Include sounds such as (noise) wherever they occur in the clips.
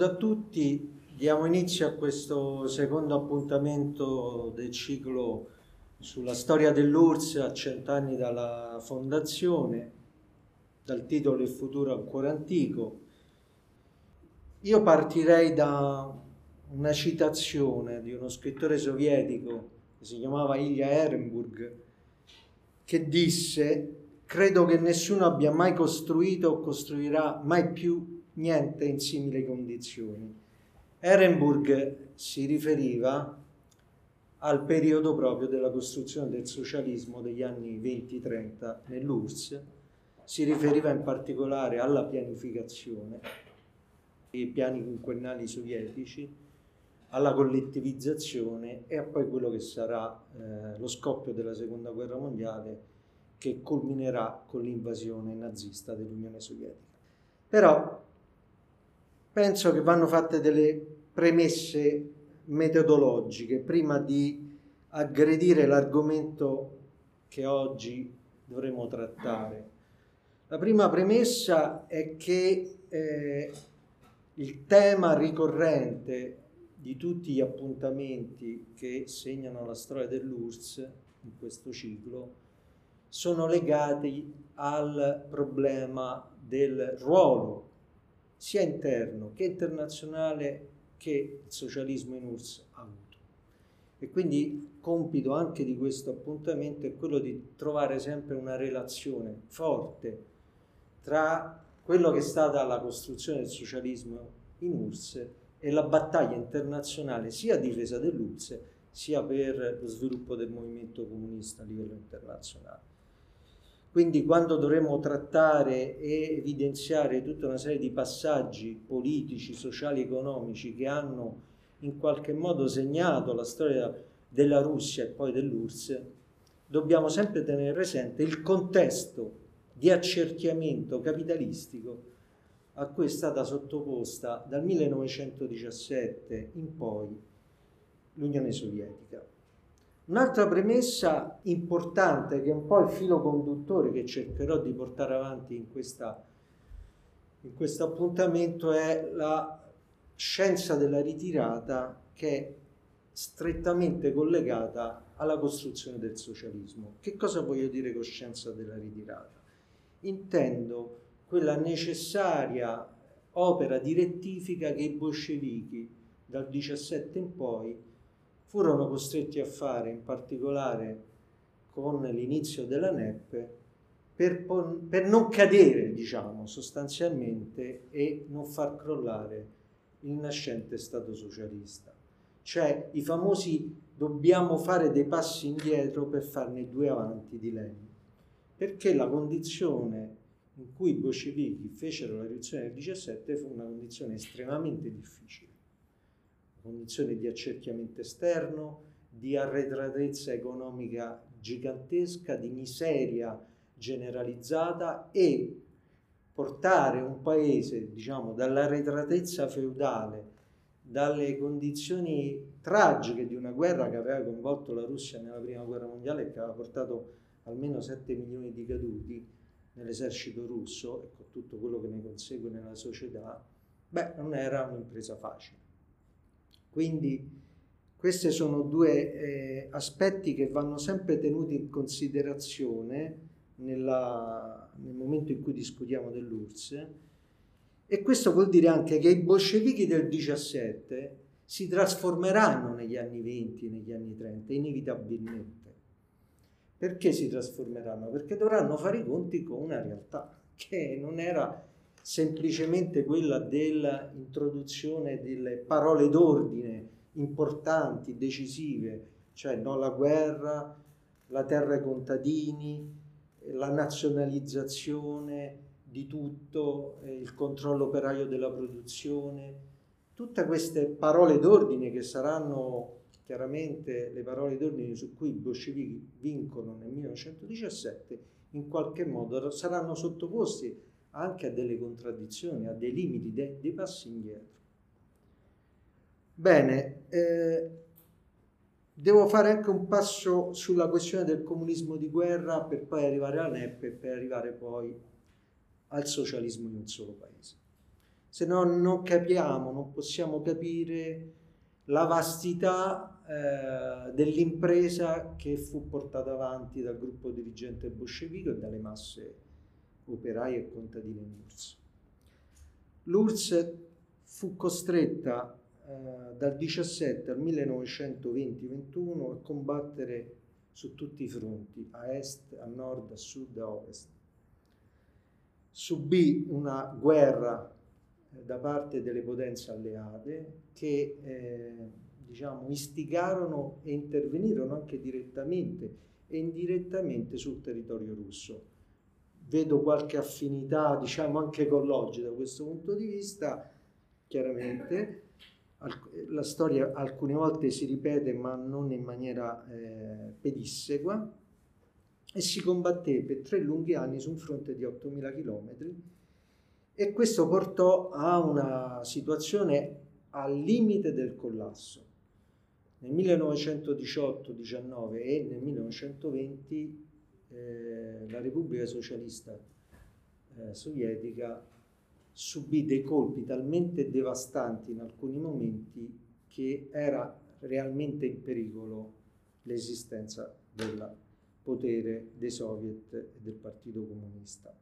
Saluto a tutti, diamo inizio a questo secondo appuntamento del ciclo sulla storia dell'URSS a cent'anni dalla fondazione, dal titolo Il futuro ancora antico. Io partirei da una citazione di uno scrittore sovietico che si chiamava Ilya Ehrenburg, che disse, credo che nessuno abbia mai costruito o costruirà mai più niente in simili condizioni. Ehrenburg si riferiva al periodo proprio della costruzione del socialismo degli anni 20-30 nell'URSS, si riferiva in particolare alla pianificazione, i piani quinquennali sovietici, alla collettivizzazione e a poi quello che sarà eh, lo scoppio della seconda guerra mondiale che culminerà con l'invasione nazista dell'Unione Sovietica. Però penso che vanno fatte delle premesse metodologiche prima di aggredire l'argomento che oggi dovremo trattare. La prima premessa è che eh, il tema ricorrente di tutti gli appuntamenti che segnano la storia dell'URSS in questo ciclo sono legati al problema del ruolo sia interno che internazionale che il socialismo in URSS ha avuto. E quindi compito anche di questo appuntamento è quello di trovare sempre una relazione forte tra quello che è stata la costruzione del socialismo in URSS e la battaglia internazionale sia a difesa dell'URSS sia per lo sviluppo del movimento comunista a livello internazionale. Quindi quando dovremo trattare e evidenziare tutta una serie di passaggi politici, sociali, economici che hanno in qualche modo segnato la storia della Russia e poi dell'URSS, dobbiamo sempre tenere presente il contesto di accerchiamento capitalistico a cui è stata sottoposta dal 1917 in poi l'Unione Sovietica. Un'altra premessa importante, che è un po' il filo conduttore che cercherò di portare avanti in, questa, in questo appuntamento, è la scienza della ritirata che è strettamente collegata alla costruzione del socialismo. Che cosa voglio dire con scienza della ritirata? Intendo quella necessaria opera di rettifica che i bolscevichi dal 17 in poi furono costretti a fare, in particolare con l'inizio della NEP, per, per non cadere, diciamo, sostanzialmente e non far crollare il nascente Stato socialista. Cioè i famosi dobbiamo fare dei passi indietro per farne due avanti di legno. Perché la condizione in cui i bolscevichi fecero la rivoluzione del 17 fu una condizione estremamente difficile condizioni di accerchiamento esterno, di arretratezza economica gigantesca, di miseria generalizzata e portare un paese, diciamo, dall'arretratezza feudale, dalle condizioni tragiche di una guerra che aveva coinvolto la Russia nella prima guerra mondiale e che aveva portato almeno 7 milioni di caduti nell'esercito russo e con tutto quello che ne consegue nella società, beh, non era un'impresa facile. Quindi questi sono due eh, aspetti che vanno sempre tenuti in considerazione nella, nel momento in cui discutiamo dell'URSS e questo vuol dire anche che i bolscevichi del 17 si trasformeranno negli anni 20, negli anni 30, inevitabilmente. Perché si trasformeranno? Perché dovranno fare i conti con una realtà che non era semplicemente quella dell'introduzione delle parole d'ordine importanti, decisive, cioè no alla guerra, la terra ai contadini, la nazionalizzazione di tutto, eh, il controllo operaio della produzione, tutte queste parole d'ordine che saranno chiaramente le parole d'ordine su cui i bolscevichi vincono nel 1917, in qualche modo saranno sottoposti anche a delle contraddizioni, a dei limiti, dei, dei passi indietro. Bene, eh, devo fare anche un passo sulla questione del comunismo di guerra per poi arrivare alla NEP e per arrivare poi al socialismo in un solo paese. se no non capiamo, non possiamo capire la vastità eh, dell'impresa che fu portata avanti dal gruppo dirigente bolscevico e dalle masse operaie e contadine in URSS. L'URSS fu costretta eh, dal 17 al 1920-21 a combattere su tutti i fronti, a est, a nord, a sud, a ovest. Subì una guerra eh, da parte delle potenze alleate che eh, diciamo, istigarono e intervenirono anche direttamente e indirettamente sul territorio russo. Vedo qualche affinità, diciamo, anche con l'oggi da questo punto di vista, chiaramente. La storia alcune volte si ripete, ma non in maniera eh, pedissequa, e si combatté per tre lunghi anni su un fronte di 8.000 km e questo portò a una situazione al limite del collasso. Nel 1918-19 e nel 1920 eh, la Repubblica Socialista eh, Sovietica subì dei colpi talmente devastanti in alcuni momenti che era realmente in pericolo l'esistenza del potere dei soviet e del Partito Comunista.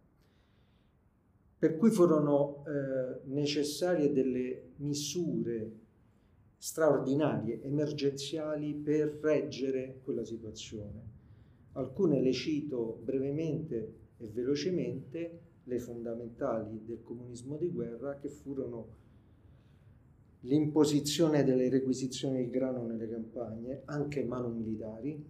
Per cui furono eh, necessarie delle misure straordinarie, emergenziali per reggere quella situazione. Alcune le cito brevemente e velocemente, le fondamentali del comunismo di guerra, che furono l'imposizione delle requisizioni di grano nelle campagne, anche mano militari,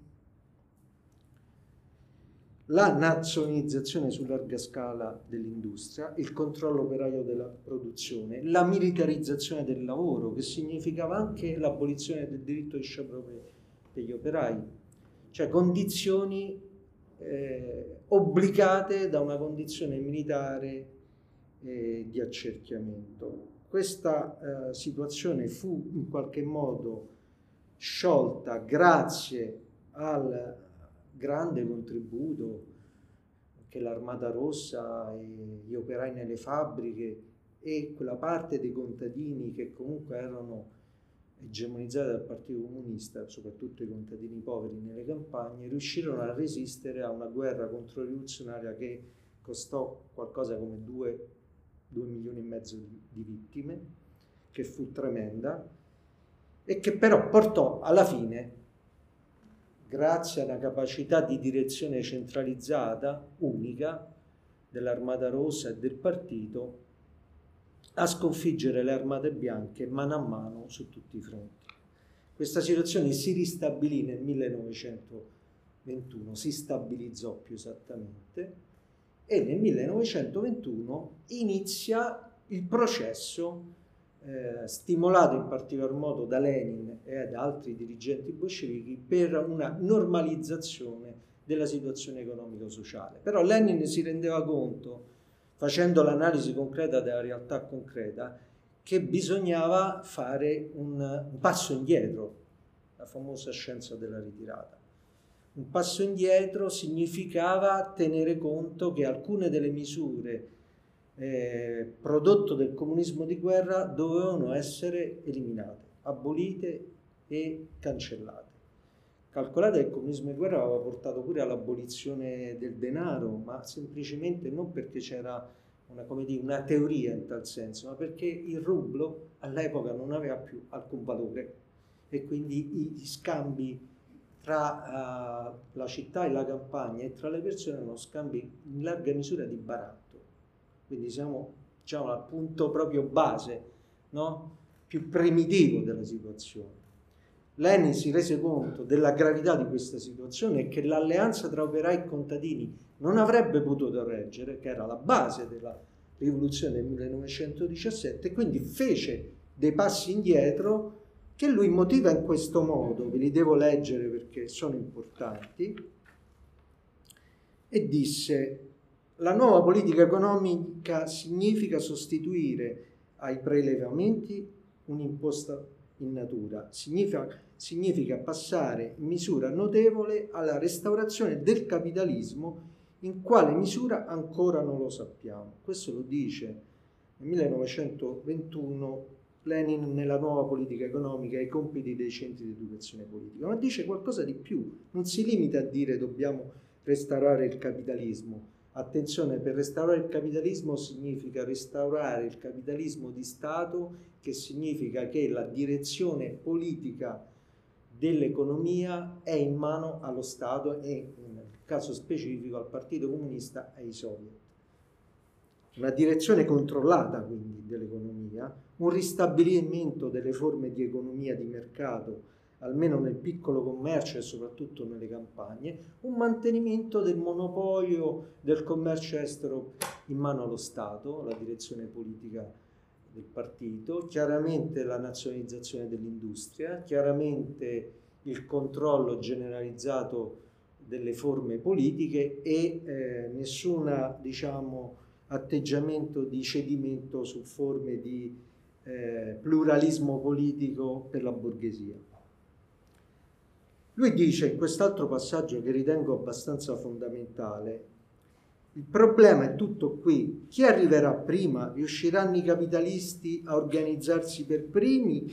la nazionalizzazione su larga scala dell'industria, il controllo operaio della produzione, la militarizzazione del lavoro, che significava anche l'abolizione del diritto di sciopero degli operai, cioè condizioni eh, obbligate da una condizione militare eh, di accerchiamento. Questa eh, situazione fu in qualche modo sciolta grazie al grande contributo che l'Armata Rossa gli operai nelle fabbriche e quella parte dei contadini che comunque erano egemonizzati dal Partito Comunista, soprattutto i contadini poveri nelle campagne, riuscirono a resistere a una guerra controrivoluzionaria che costò qualcosa come 2, milioni e mezzo di, di vittime, che fu tremenda e che però portò alla fine grazie a una capacità di direzione centralizzata, unica, dell'Armata Rossa e del partito, a sconfiggere le armate bianche mano a mano su tutti i fronti. Questa situazione si ristabilì nel 1921, si stabilizzò più esattamente, e nel 1921 inizia il processo eh, stimolato in particolar modo da Lenin e da altri dirigenti bolscevichi per una normalizzazione della situazione economico-sociale. Però Lenin si rendeva conto, facendo l'analisi concreta della realtà concreta, che bisognava fare un, un passo indietro, la famosa scienza della ritirata. Un passo indietro significava tenere conto che alcune delle misure eh, prodotto del comunismo di guerra dovevano essere eliminate, abolite e cancellate. Calcolate che il comunismo di guerra aveva portato pure all'abolizione del denaro, ma semplicemente non perché c'era una, dire, una teoria in tal senso, ma perché il rublo all'epoca non aveva più alcun valore e quindi i scambi tra uh, la città e la campagna e tra le persone erano scambi in larga misura di baratto quindi siamo diciamo, al punto proprio base, no? più primitivo della situazione. Lenin si rese conto della gravità di questa situazione e che l'alleanza tra operai e contadini non avrebbe potuto reggere, che era la base della rivoluzione del 1917, e quindi fece dei passi indietro che lui motiva in questo modo, ve li devo leggere perché sono importanti, e disse la nuova politica economica significa sostituire ai prelevamenti un'imposta in natura, significa, significa passare in misura notevole alla restaurazione del capitalismo in quale misura ancora non lo sappiamo. Questo lo dice Nel 1921 Lenin nella nuova politica economica i compiti dei centri di educazione politica, ma dice qualcosa di più, non si limita a dire dobbiamo restaurare il capitalismo. Attenzione, per restaurare il capitalismo significa restaurare il capitalismo di Stato, che significa che la direzione politica dell'economia è in mano allo Stato e nel caso specifico al Partito Comunista e ai Soviet. Una direzione controllata quindi dell'economia, un ristabilimento delle forme di economia di mercato, almeno nel piccolo commercio e soprattutto nelle campagne, un mantenimento del monopolio del commercio estero in mano allo Stato, la direzione politica del partito, chiaramente la nazionalizzazione dell'industria, chiaramente il controllo generalizzato delle forme politiche e eh, nessuna diciamo, atteggiamento di cedimento su forme di eh, pluralismo politico per la borghesia. Lui dice in quest'altro passaggio che ritengo abbastanza fondamentale, il problema è tutto qui. Chi arriverà prima? Riusciranno i capitalisti a organizzarsi per primi?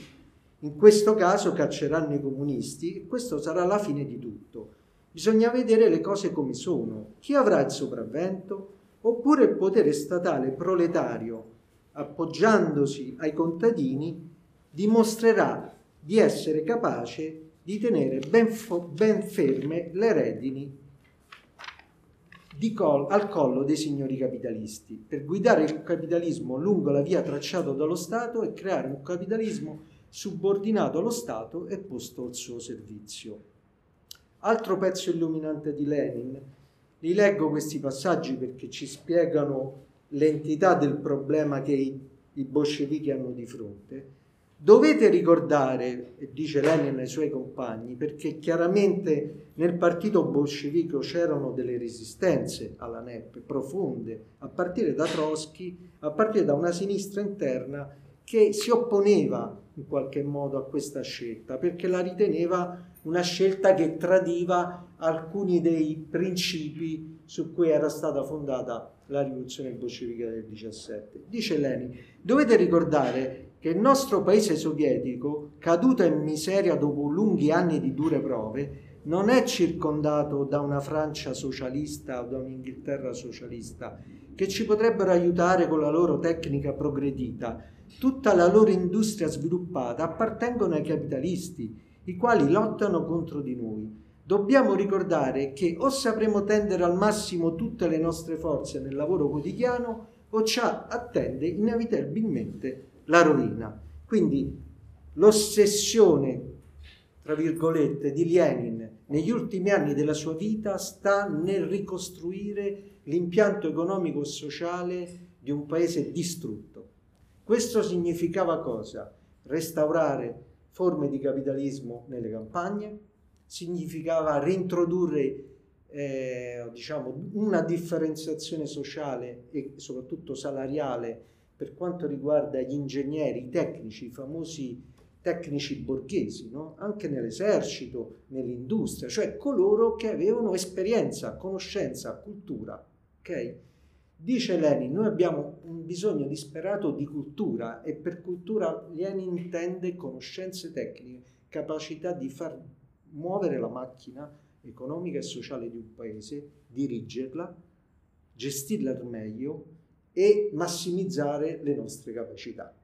In questo caso cacceranno i comunisti e questo sarà la fine di tutto. Bisogna vedere le cose come sono. Chi avrà il sopravvento? Oppure il potere statale proletario, appoggiandosi ai contadini, dimostrerà di essere capace di tenere ben, ben ferme le redini col- al collo dei signori capitalisti, per guidare il capitalismo lungo la via tracciata dallo Stato e creare un capitalismo subordinato allo Stato e posto al suo servizio. Altro pezzo illuminante di Lenin, li leggo questi passaggi perché ci spiegano l'entità del problema che i, i bolscevichi hanno di fronte. Dovete ricordare, dice Lenin ai suoi compagni, perché chiaramente nel partito bolscevico c'erano delle resistenze alla NEP profonde, a partire da Trotsky, a partire da una sinistra interna che si opponeva in qualche modo a questa scelta, perché la riteneva una scelta che tradiva alcuni dei principi su cui era stata fondata la rivoluzione bolscevica del 17. Dice Lenin, dovete ricordare che il nostro paese sovietico, caduto in miseria dopo lunghi anni di dure prove, non è circondato da una Francia socialista o da un'Inghilterra socialista che ci potrebbero aiutare con la loro tecnica progredita. Tutta la loro industria sviluppata appartengono ai capitalisti, i quali lottano contro di noi. Dobbiamo ricordare che o sapremo tendere al massimo tutte le nostre forze nel lavoro quotidiano o ci attende inevitabilmente la rovina. Quindi l'ossessione, tra virgolette, di Lenin negli ultimi anni della sua vita sta nel ricostruire l'impianto economico e sociale di un paese distrutto. Questo significava cosa? Restaurare forme di capitalismo nelle campagne, significava reintrodurre eh, diciamo, una differenziazione sociale e soprattutto salariale per quanto riguarda gli ingegneri, i tecnici, i famosi tecnici borghesi, no? anche nell'esercito, nell'industria, cioè coloro che avevano esperienza, conoscenza, cultura. Okay? Dice Lenin, noi abbiamo un bisogno disperato di cultura e per cultura Lenin intende conoscenze tecniche, capacità di far muovere la macchina economica e sociale di un paese, dirigerla, gestirla al meglio e massimizzare le nostre capacità.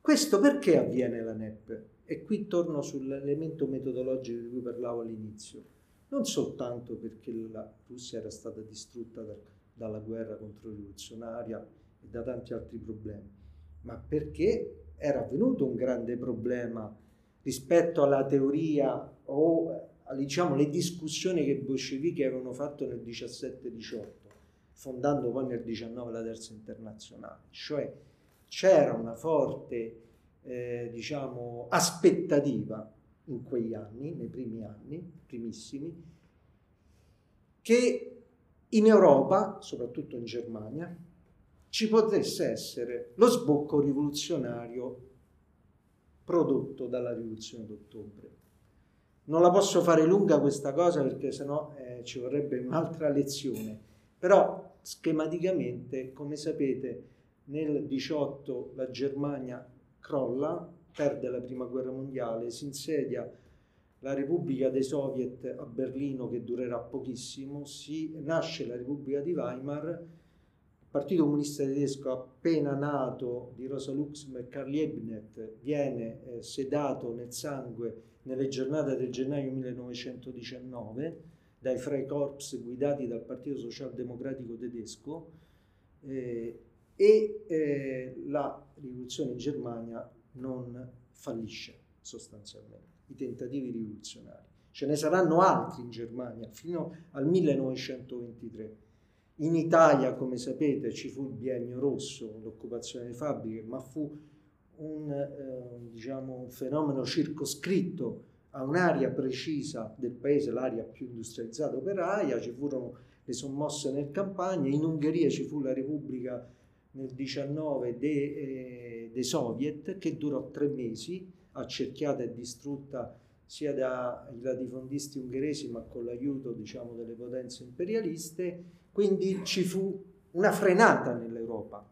Questo perché avviene la NEP? E qui torno sull'elemento metodologico di cui parlavo all'inizio. Non soltanto perché la Russia era stata distrutta da, dalla guerra controrivoluzionaria e da tanti altri problemi, ma perché era avvenuto un grande problema rispetto alla teoria o diciamo le discussioni che i bolscevichi avevano fatto nel 17-18 fondando poi nel 19 la terza internazionale, cioè c'era una forte eh, diciamo, aspettativa in quegli anni, nei primi anni, primissimi, che in Europa, soprattutto in Germania, ci potesse essere lo sbocco rivoluzionario prodotto dalla rivoluzione d'ottobre. Non la posso fare lunga questa cosa perché sennò eh, ci vorrebbe un'altra lezione, però schematicamente, come sapete, nel 18 la Germania crolla, perde la prima guerra mondiale, si insedia la Repubblica dei Soviet a Berlino che durerà pochissimo, si, nasce la Repubblica di Weimar, il Partito Comunista Tedesco appena nato di Rosa Luxemburg e Karl Liebknecht viene eh, sedato nel sangue nelle giornate del gennaio 1919 dai Freikorps guidati dal Partito Socialdemocratico Tedesco eh, e eh, la rivoluzione in Germania non fallisce sostanzialmente, i tentativi rivoluzionari. Ce ne saranno altri in Germania fino al 1923. In Italia, come sapete, ci fu il biennio rosso, l'occupazione delle fabbriche, ma fu un, eh, diciamo, un fenomeno circoscritto a un'area precisa del paese, l'area più industrializzata operaia, ci furono le sommosse nel campagna, in Ungheria ci fu la Repubblica nel 19 dei, eh, dei soviet che durò tre mesi, accerchiata e distrutta sia dai latifondisti ungheresi ma con l'aiuto diciamo, delle potenze imperialiste, quindi ci fu una frenata nell'Europa,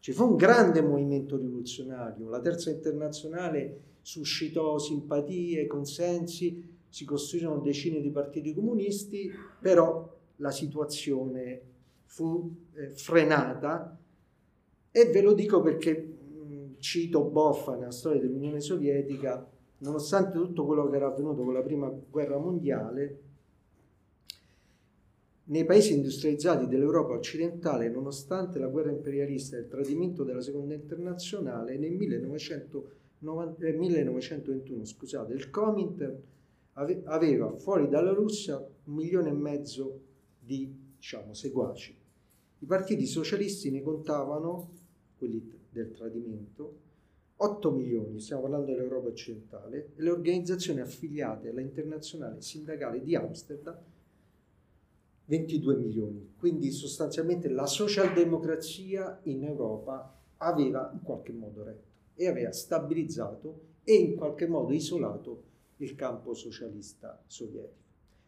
ci fu un grande movimento rivoluzionario, la terza internazionale suscitò simpatie, consensi, si costruirono decine di partiti comunisti, però la situazione fu eh, frenata. E ve lo dico perché mh, cito Boffa nella storia dell'Unione Sovietica, nonostante tutto quello che era avvenuto con la prima guerra mondiale, nei paesi industrializzati dell'Europa occidentale, nonostante la guerra imperialista e il tradimento della seconda internazionale, nel 1900 1921 scusate, il Comintern ave, aveva fuori dalla Russia un milione e mezzo di diciamo, seguaci. I partiti socialisti ne contavano, quelli del tradimento, 8 milioni, stiamo parlando dell'Europa occidentale, e le organizzazioni affiliate alla internazionale sindacale di Amsterdam 22 milioni. Quindi sostanzialmente la socialdemocrazia in Europa aveva in qualche modo retto e aveva stabilizzato e in qualche modo isolato il campo socialista sovietico.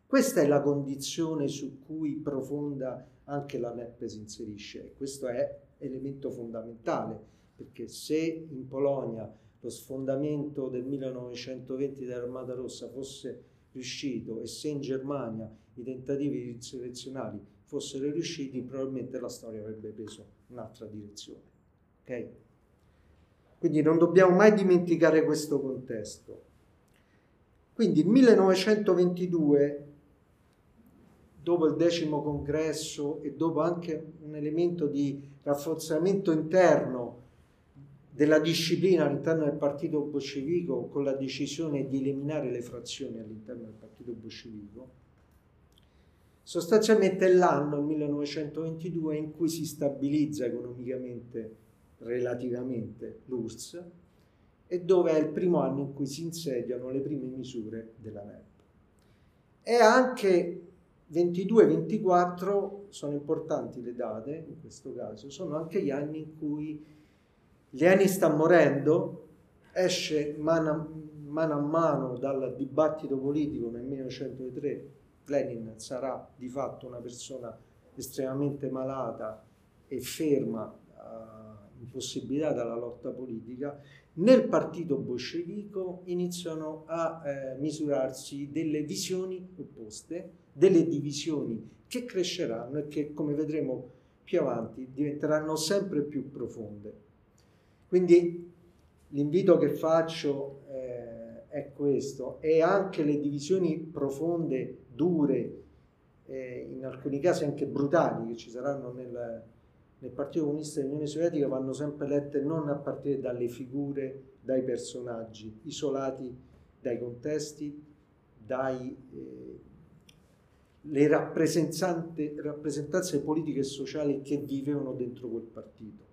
Questa è la condizione su cui profonda anche la NEP si inserisce e questo è elemento fondamentale perché se in Polonia lo sfondamento del 1920 dell'Armata Rossa fosse riuscito e se in Germania i tentativi insurrezionali fossero riusciti probabilmente la storia avrebbe preso un'altra direzione. Okay? Quindi non dobbiamo mai dimenticare questo contesto. Quindi il 1922, dopo il decimo congresso e dopo anche un elemento di rafforzamento interno della disciplina all'interno del partito bolscevico con la decisione di eliminare le frazioni all'interno del partito bolscevico, sostanzialmente è l'anno, il 1922, in cui si stabilizza economicamente relativamente l'URSS e dove è il primo anno in cui si insediano le prime misure della NEP. E anche 22-24 sono importanti le date in questo caso, sono anche gli anni in cui Lenin sta morendo, esce mano, mano a mano dal dibattito politico nel 1903, Lenin sarà di fatto una persona estremamente malata e ferma impossibilitata dalla lotta politica, nel partito bolscevico iniziano a eh, misurarsi delle visioni opposte, delle divisioni che cresceranno e che, come vedremo più avanti, diventeranno sempre più profonde. Quindi l'invito che faccio eh, è questo, e anche le divisioni profonde, dure, eh, in alcuni casi anche brutali, che ci saranno nel, nel Partito Comunista dell'Unione Sovietica vanno sempre lette non a partire dalle figure, dai personaggi, isolati dai contesti, dalle eh, rappresentanze politiche e sociali che vivevano dentro quel partito.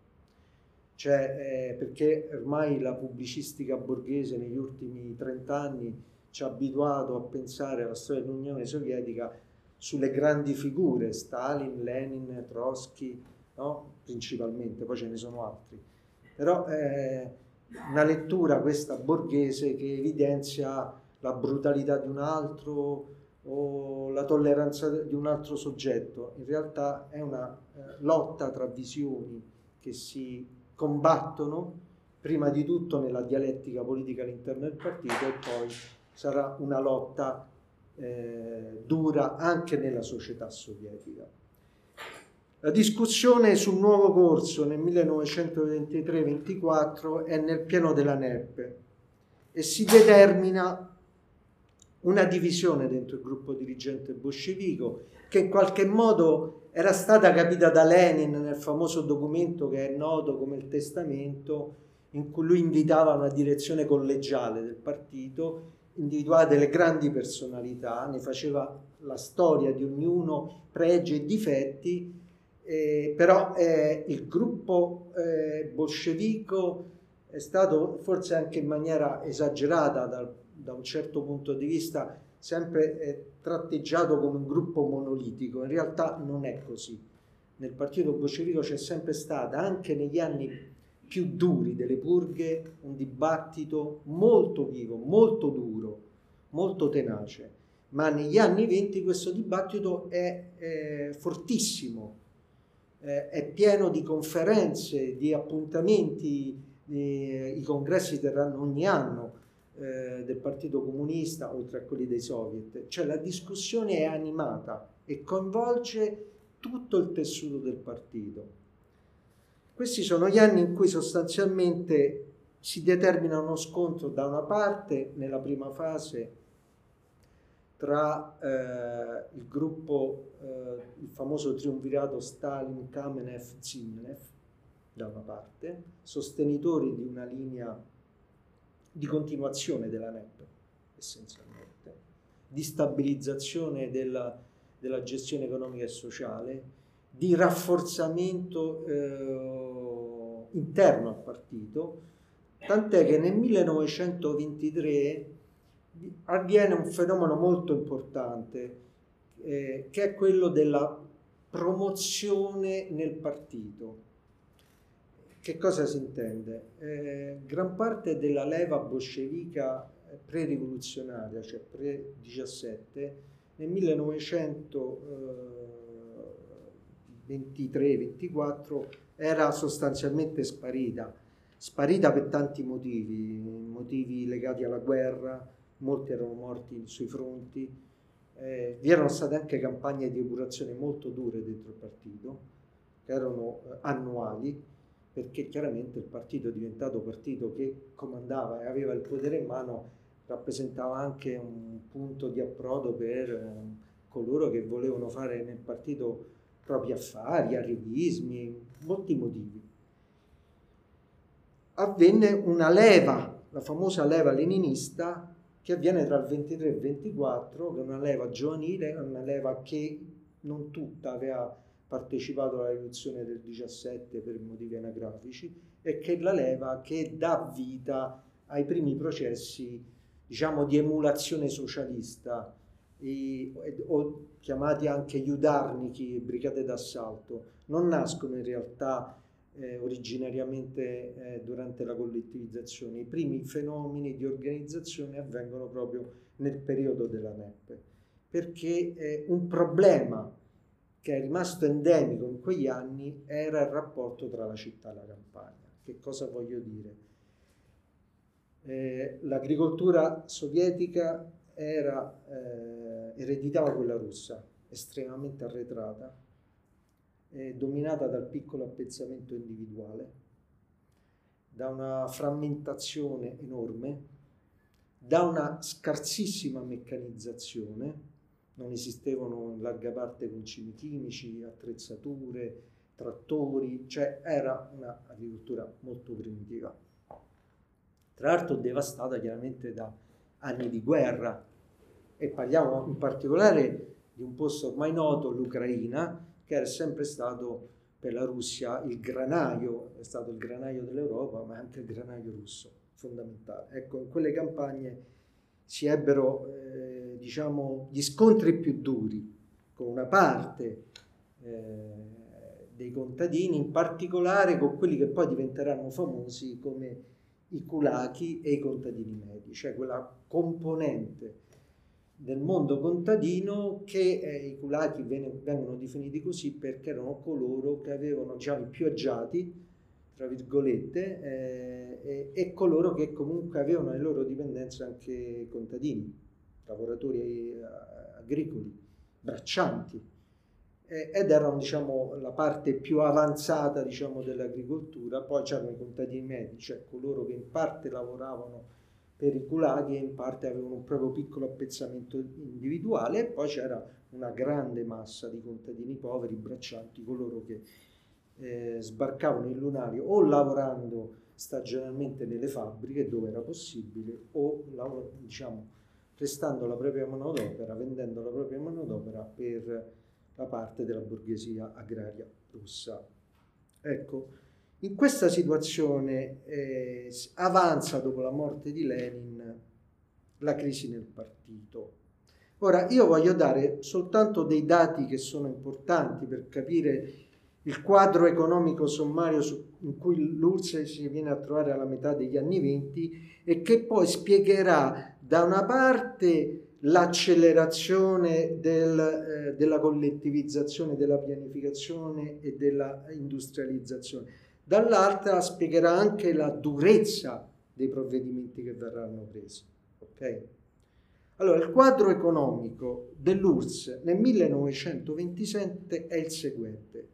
Cioè, eh, perché ormai la pubblicistica borghese negli ultimi 30 anni ci ha abituato a pensare alla storia dell'Unione Sovietica sulle grandi figure, Stalin, Lenin, Trotsky, no? principalmente, poi ce ne sono altri. Però è una lettura questa borghese che evidenzia la brutalità di un altro o la tolleranza di un altro soggetto. In realtà è una eh, lotta tra visioni che si combattono prima di tutto nella dialettica politica all'interno del partito e poi sarà una lotta eh, dura anche nella società sovietica. La discussione sul nuovo corso nel 1923-24 è nel pieno della NEP e si determina una divisione dentro il gruppo dirigente bolscevico che in qualche modo era stata capita da Lenin nel famoso documento che è noto come il testamento in cui lui invitava una direzione collegiale del partito, individuava delle grandi personalità, ne faceva la storia di ognuno, pregi e difetti, eh, però eh, il gruppo eh, bolscevico è stato forse anche in maniera esagerata dal, da un certo punto di vista sempre eh, tratteggiato come un gruppo monolitico, in realtà non è così. Nel partito bolscevico c'è sempre stata, anche negli anni più duri delle purghe, un dibattito molto vivo, molto duro, molto tenace, ma negli anni venti questo dibattito è, è fortissimo, è, è pieno di conferenze, di appuntamenti, eh, i congressi terranno ogni anno eh, del Partito Comunista, oltre a quelli dei Soviet, cioè la discussione è animata e coinvolge tutto il tessuto del partito. Questi sono gli anni in cui sostanzialmente si determina uno scontro da una parte nella prima fase tra eh, il gruppo, eh, il famoso triumvirato Stalin, Kamenev, Zimnev, da una parte, sostenitori di una linea di continuazione della NEP, essenzialmente, di stabilizzazione della, della gestione economica e sociale, di rafforzamento eh, interno al partito, tant'è che nel 1923 avviene un fenomeno molto importante, eh, che è quello della promozione nel partito. Che cosa si intende? Eh, gran parte della leva bolscevica pre-rivoluzionaria, cioè pre-17, nel 1900 23-24 era sostanzialmente sparita, sparita per tanti motivi, motivi legati alla guerra, molti erano morti sui fronti, eh, vi erano state anche campagne di epurazione molto dure dentro il partito, che erano eh, annuali, perché chiaramente il partito diventato partito che comandava e aveva il potere in mano, rappresentava anche un punto di approdo per eh, coloro che volevano fare nel partito propri affari, arrivismi, molti motivi. Avvenne una leva, la famosa leva leninista, che avviene tra il 23 e il 24, che è una leva giovanile, una leva che non tutta aveva partecipato alla rivoluzione del 17 per motivi anagrafici, e che è la leva che dà vita ai primi processi, diciamo, di emulazione socialista i, o chiamati anche Yudarniki, brigate d'assalto, non nascono in realtà eh, originariamente eh, durante la collettivizzazione. I primi fenomeni di organizzazione avvengono proprio nel periodo della NEP, perché eh, un problema che è rimasto endemico in quegli anni era il rapporto tra la città e la campagna. Che cosa voglio dire? Eh, l'agricoltura sovietica era, eh, ereditava quella russa, estremamente arretrata, eh, dominata dal piccolo appezzamento individuale, da una frammentazione enorme, da una scarsissima meccanizzazione, non esistevano in larga parte concimi chimici, attrezzature, trattori, cioè era un'agricoltura molto primitiva. Tra l'altro devastata chiaramente da anni di guerra, e parliamo in particolare di un posto ormai noto, l'Ucraina, che era sempre stato per la Russia il granaio, è stato il granaio dell'Europa, ma anche il granaio russo, fondamentale. Ecco, in quelle campagne si ebbero, eh, diciamo, gli scontri più duri con una parte eh, dei contadini, in particolare con quelli che poi diventeranno famosi come i kulaki e i contadini medi, cioè quella componente del mondo contadino che eh, i kulaki vengono definiti così perché erano coloro che avevano, diciamo, i più agiati, tra virgolette, eh, e, e, coloro che comunque avevano le loro dipendenze anche contadini, lavoratori eh, agricoli, braccianti, eh, ed erano diciamo, la parte più avanzata diciamo, dell'agricoltura, poi c'erano i contadini medi, cioè coloro che in parte lavoravano per i culaghi e in parte avevano un proprio piccolo appezzamento individuale e poi c'era una grande massa di contadini poveri, braccianti, coloro che eh, sbarcavano in lunario o lavorando stagionalmente nelle fabbriche dove era possibile o diciamo, prestando la propria manodopera, vendendo la propria manodopera per la parte della borghesia agraria russa. Ecco, in questa situazione eh, avanza dopo la morte di Lenin la crisi nel partito. Ora, io voglio dare soltanto dei dati che sono importanti per capire il quadro economico sommario su, in cui l'URSS si viene a trovare alla metà degli anni venti e che poi spiegherà da una parte l'accelerazione del, eh, della collettivizzazione, della pianificazione e della industrializzazione. Dall'altra spiegherà anche la durezza dei provvedimenti che verranno presi. Okay? Allora, il quadro economico dell'URSS nel 1927 è il seguente.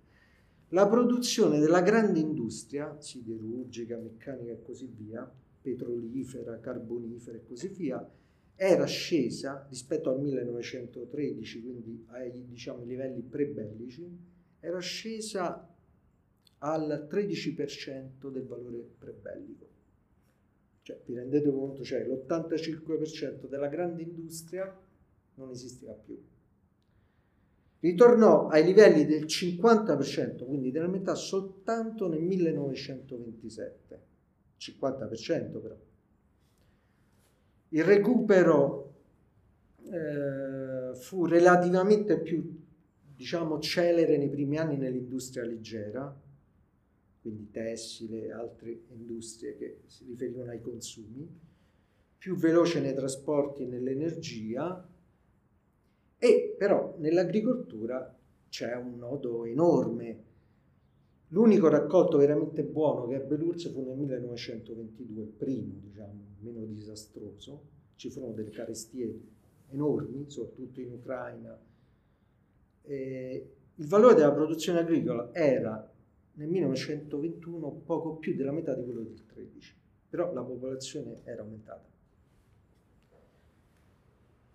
La produzione della grande industria, siderurgica, meccanica e così via, petrolifera, carbonifera e così via, era scesa rispetto al 1913, quindi ai diciamo, livelli pre-bellici, era scesa al 13% del valore prebellico. Cioè, vi rendete conto, cioè l'85% della grande industria non esisteva più. Ritornò ai livelli del 50%, quindi della metà, soltanto nel 1927. 50% però. Il recupero eh, fu relativamente più, diciamo, celere nei primi anni nell'industria leggera, quindi tessile e altre industrie che si riferivano ai consumi, più veloce nei trasporti e nell'energia, e però nell'agricoltura c'è un nodo enorme. L'unico raccolto veramente buono che ebbe l'URSS fu nel 1922, il primo, diciamo, meno disastroso. Ci furono delle carestie enormi, soprattutto in Ucraina. E il valore della produzione agricola era nel 1921 poco più della metà di quello del 13, però la popolazione era aumentata.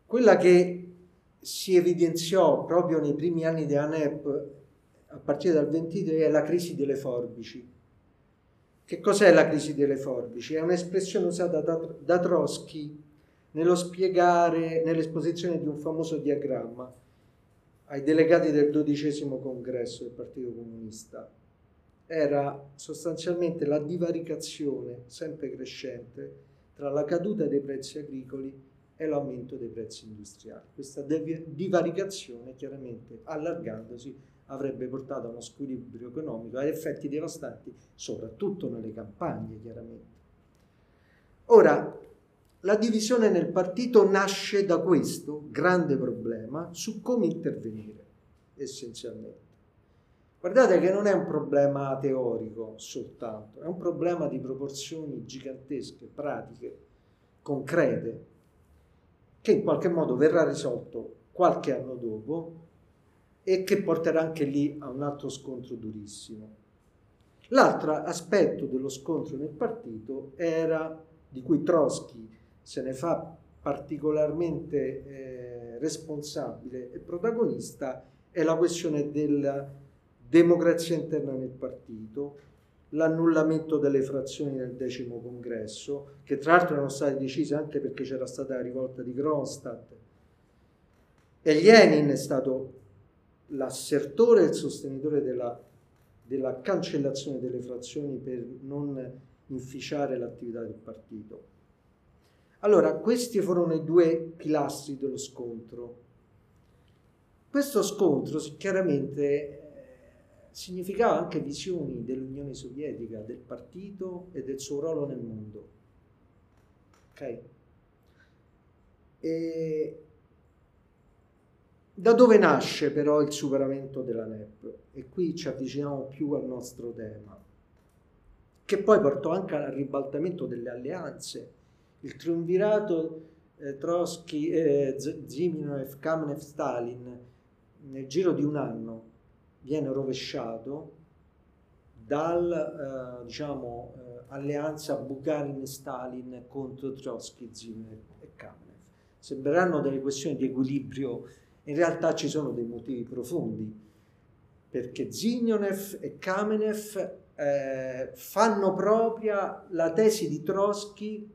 Quella che si evidenziò proprio nei primi anni di ANEP a partire dal 23 è la crisi delle forbici. Che cos'è la crisi delle forbici? È un'espressione usata da, da Trotsky nello spiegare, nell'esposizione di un famoso diagramma ai delegati del dodicesimo congresso del Partito Comunista era sostanzialmente la divaricazione sempre crescente tra la caduta dei prezzi agricoli e l'aumento dei prezzi industriali. Questa divaricazione chiaramente allargandosi avrebbe portato a uno squilibrio economico e effetti devastanti soprattutto nelle campagne chiaramente. Ora, la divisione nel partito nasce da questo grande problema su come intervenire essenzialmente. Guardate che non è un problema teorico soltanto, è un problema di proporzioni gigantesche, pratiche, concrete, che in qualche modo verrà risolto qualche anno dopo e che porterà anche lì a un altro scontro durissimo. L'altro aspetto dello scontro nel partito era, di cui Trotsky se ne fa particolarmente eh, responsabile e protagonista, è la questione della democrazia interna nel partito, l'annullamento delle frazioni nel decimo congresso, che tra l'altro erano state decise anche perché c'era stata la rivolta di Kronstadt. E Lenin è stato l'assertore e il sostenitore della, della cancellazione delle frazioni per non inficiare l'attività del partito. Allora, questi furono i due pilastri dello scontro. Questo scontro chiaramente significava anche visioni dell'Unione Sovietica, del partito e del suo ruolo nel mondo. Ok? E da dove nasce però il superamento della NEP? E qui ci avviciniamo più al nostro tema. che poi portò anche al ribaltamento delle alleanze. Il triunvirato eh, Trotsky, eh, Ziminoev, Kamenev, Stalin nel giro di un anno viene rovesciato dal, eh, diciamo, eh, alleanza Bukharin-Stalin contro Trotsky, Ziminoev e Kamenev. Sembreranno delle questioni di equilibrio, in realtà ci sono dei motivi profondi, perché Ziminoev e Kamenev eh, fanno propria la tesi di Trotsky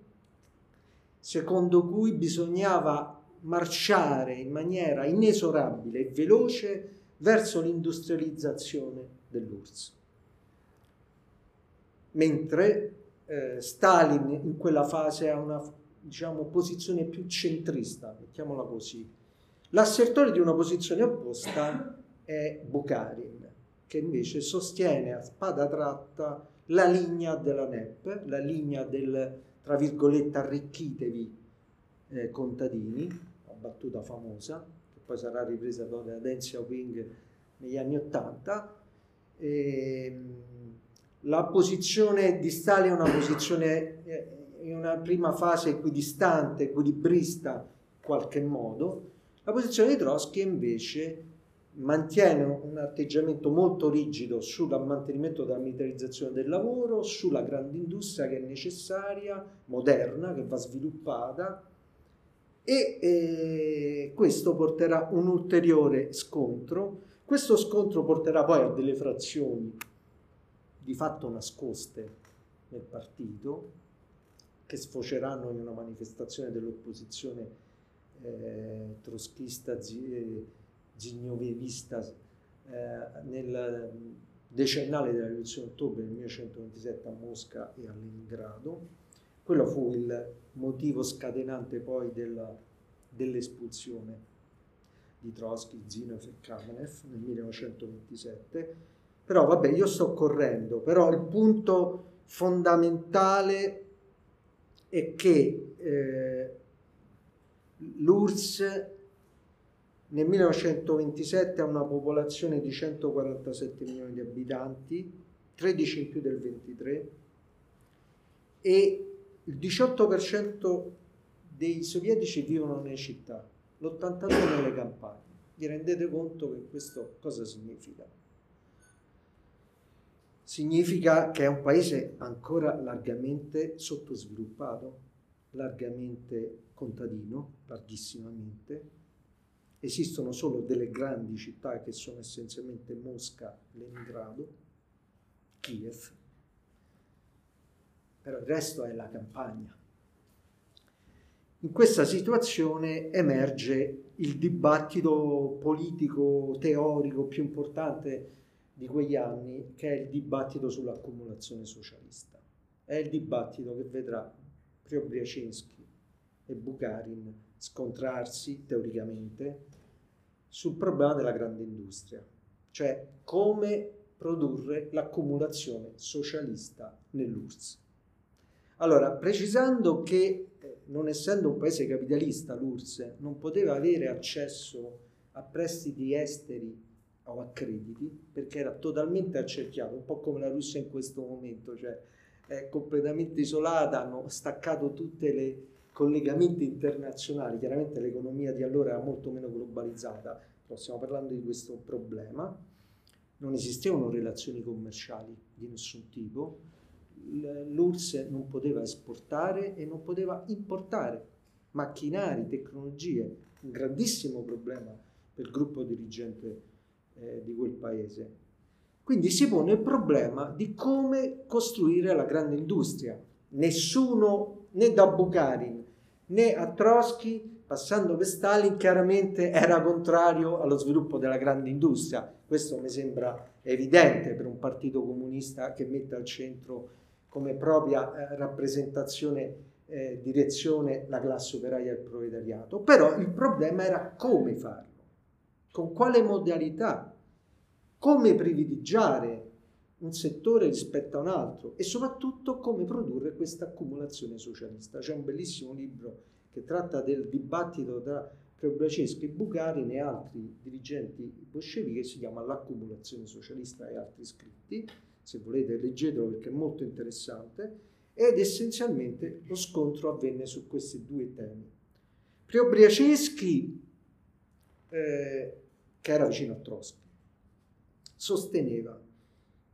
secondo cui bisognava marciare in maniera inesorabile e veloce verso l'industrializzazione dell'URSS. Mentre eh, Stalin in quella fase ha una diciamo, posizione più centrista, mettiamola così. L'assertore di una posizione opposta è Bukharin, che invece sostiene a spada tratta la linea della NEP, la linea del, tra virgolette, arricchitevi eh, contadini, la battuta famosa, poi sarà ripresa poi da Deng Xiaoping negli anni Ottanta. Ehm, la posizione di Stalin è una posizione eh, in una prima fase equidistante, equilibrista in qualche modo. La posizione di Trotsky invece mantiene un atteggiamento molto rigido sul mantenimento della militarizzazione del lavoro, sulla grande industria che è necessaria, moderna, che va sviluppata e eh, questo porterà un ulteriore scontro. Questo scontro porterà poi a delle frazioni di fatto nascoste nel partito che sfoceranno in una manifestazione dell'opposizione eh, troschista, zi, zignovevista eh, nel decennale della rivoluzione d'ottobre del 1927 a Mosca e a Leningrado. Quello fu il motivo scatenante poi dell'espulsione di Trotsky, Zinov e Kamenev nel 1927. Però vabbè, io sto correndo, però il punto fondamentale è che eh, l'URSS nel 1927 ha una popolazione di 147 milioni di abitanti, 13 in più del 23, e il 18% dei sovietici vivono nelle città, l'82% nelle campagne. Vi rendete conto che questo cosa significa? Significa che è un paese ancora largamente sottosviluppato, largamente contadino, larghissimamente, esistono solo delle grandi città che sono essenzialmente Mosca, Leningrado, Kiev, però il resto è la campagna. In questa situazione emerge il dibattito politico teorico più importante di quegli anni, che è il dibattito sull'accumulazione socialista. È il dibattito che vedrà Preobryachinsky e Bukharin scontrarsi teoricamente sul problema della grande industria, cioè come produrre l'accumulazione socialista nell'URSS. Allora, precisando che eh, non essendo un paese capitalista l'URSS non poteva avere accesso a prestiti esteri o a crediti perché era totalmente accerchiato, un po' come la Russia in questo momento, cioè è completamente isolata, hanno staccato tutti i collegamenti internazionali, chiaramente l'economia di allora era molto meno globalizzata, però stiamo parlando di questo problema, non esistevano relazioni commerciali di nessun tipo, l'URSS non poteva esportare e non poteva importare macchinari, tecnologie, un grandissimo problema per il gruppo dirigente eh, di quel paese. Quindi si pone il problema di come costruire la grande industria. Nessuno, né da Bukharin né a Trotsky, passando per Stalin, chiaramente era contrario allo sviluppo della grande industria. Questo mi sembra evidente per un partito comunista che mette al centro come propria eh, rappresentazione, eh, direzione la classe operaia e il proletariato. Però il problema era come farlo, con quale modalità come privilegiare un settore rispetto a un altro e soprattutto come produrre questa accumulazione socialista. C'è un bellissimo libro che tratta del dibattito tra Preobraceschi Bucarin e altri dirigenti bolscevichi che si chiama L'accumulazione socialista e altri scritti se volete leggetelo perché è molto interessante, ed essenzialmente lo scontro avvenne su questi due temi. Preobriaceschi, eh, che era vicino a Trotsky, sosteneva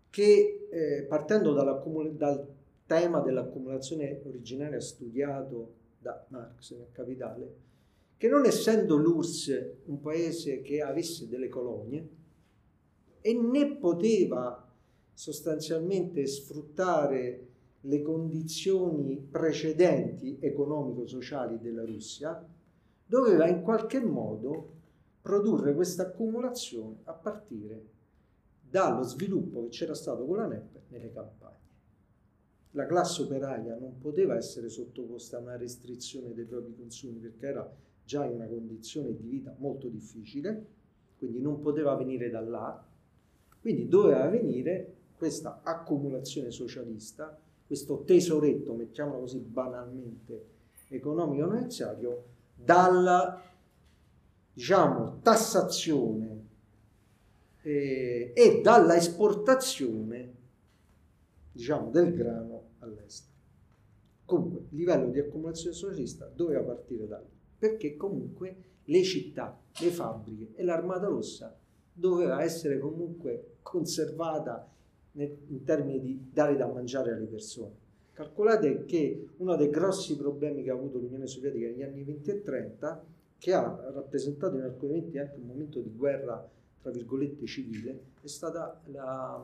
che eh, partendo dal tema dell'accumulazione originaria studiato da Marx nel Capitale, che non essendo l'URSS un paese che avesse delle colonie e né poteva sostanzialmente sfruttare le condizioni precedenti economico-sociali della Russia, doveva in qualche modo produrre questa accumulazione a partire dallo sviluppo che c'era stato con la NEP nelle campagne. La classe operaia non poteva essere sottoposta a una restrizione dei propri consumi perché era già in una condizione di vita molto difficile, quindi non poteva venire da là, quindi doveva venire questa accumulazione socialista, questo tesoretto, mettiamolo così banalmente, economico-finanziario, dalla diciamo, tassazione eh, e dalla esportazione diciamo, del grano all'estero. Comunque il livello di accumulazione socialista doveva partire da lì, perché comunque le città, le fabbriche e l'armata rossa doveva essere comunque conservata in termini di dare da mangiare alle persone. Calcolate che uno dei grossi problemi che ha avuto l'Unione Sovietica negli anni 20 e 30, che ha rappresentato in alcuni momenti anche un momento di guerra, tra virgolette, civile, è stata la,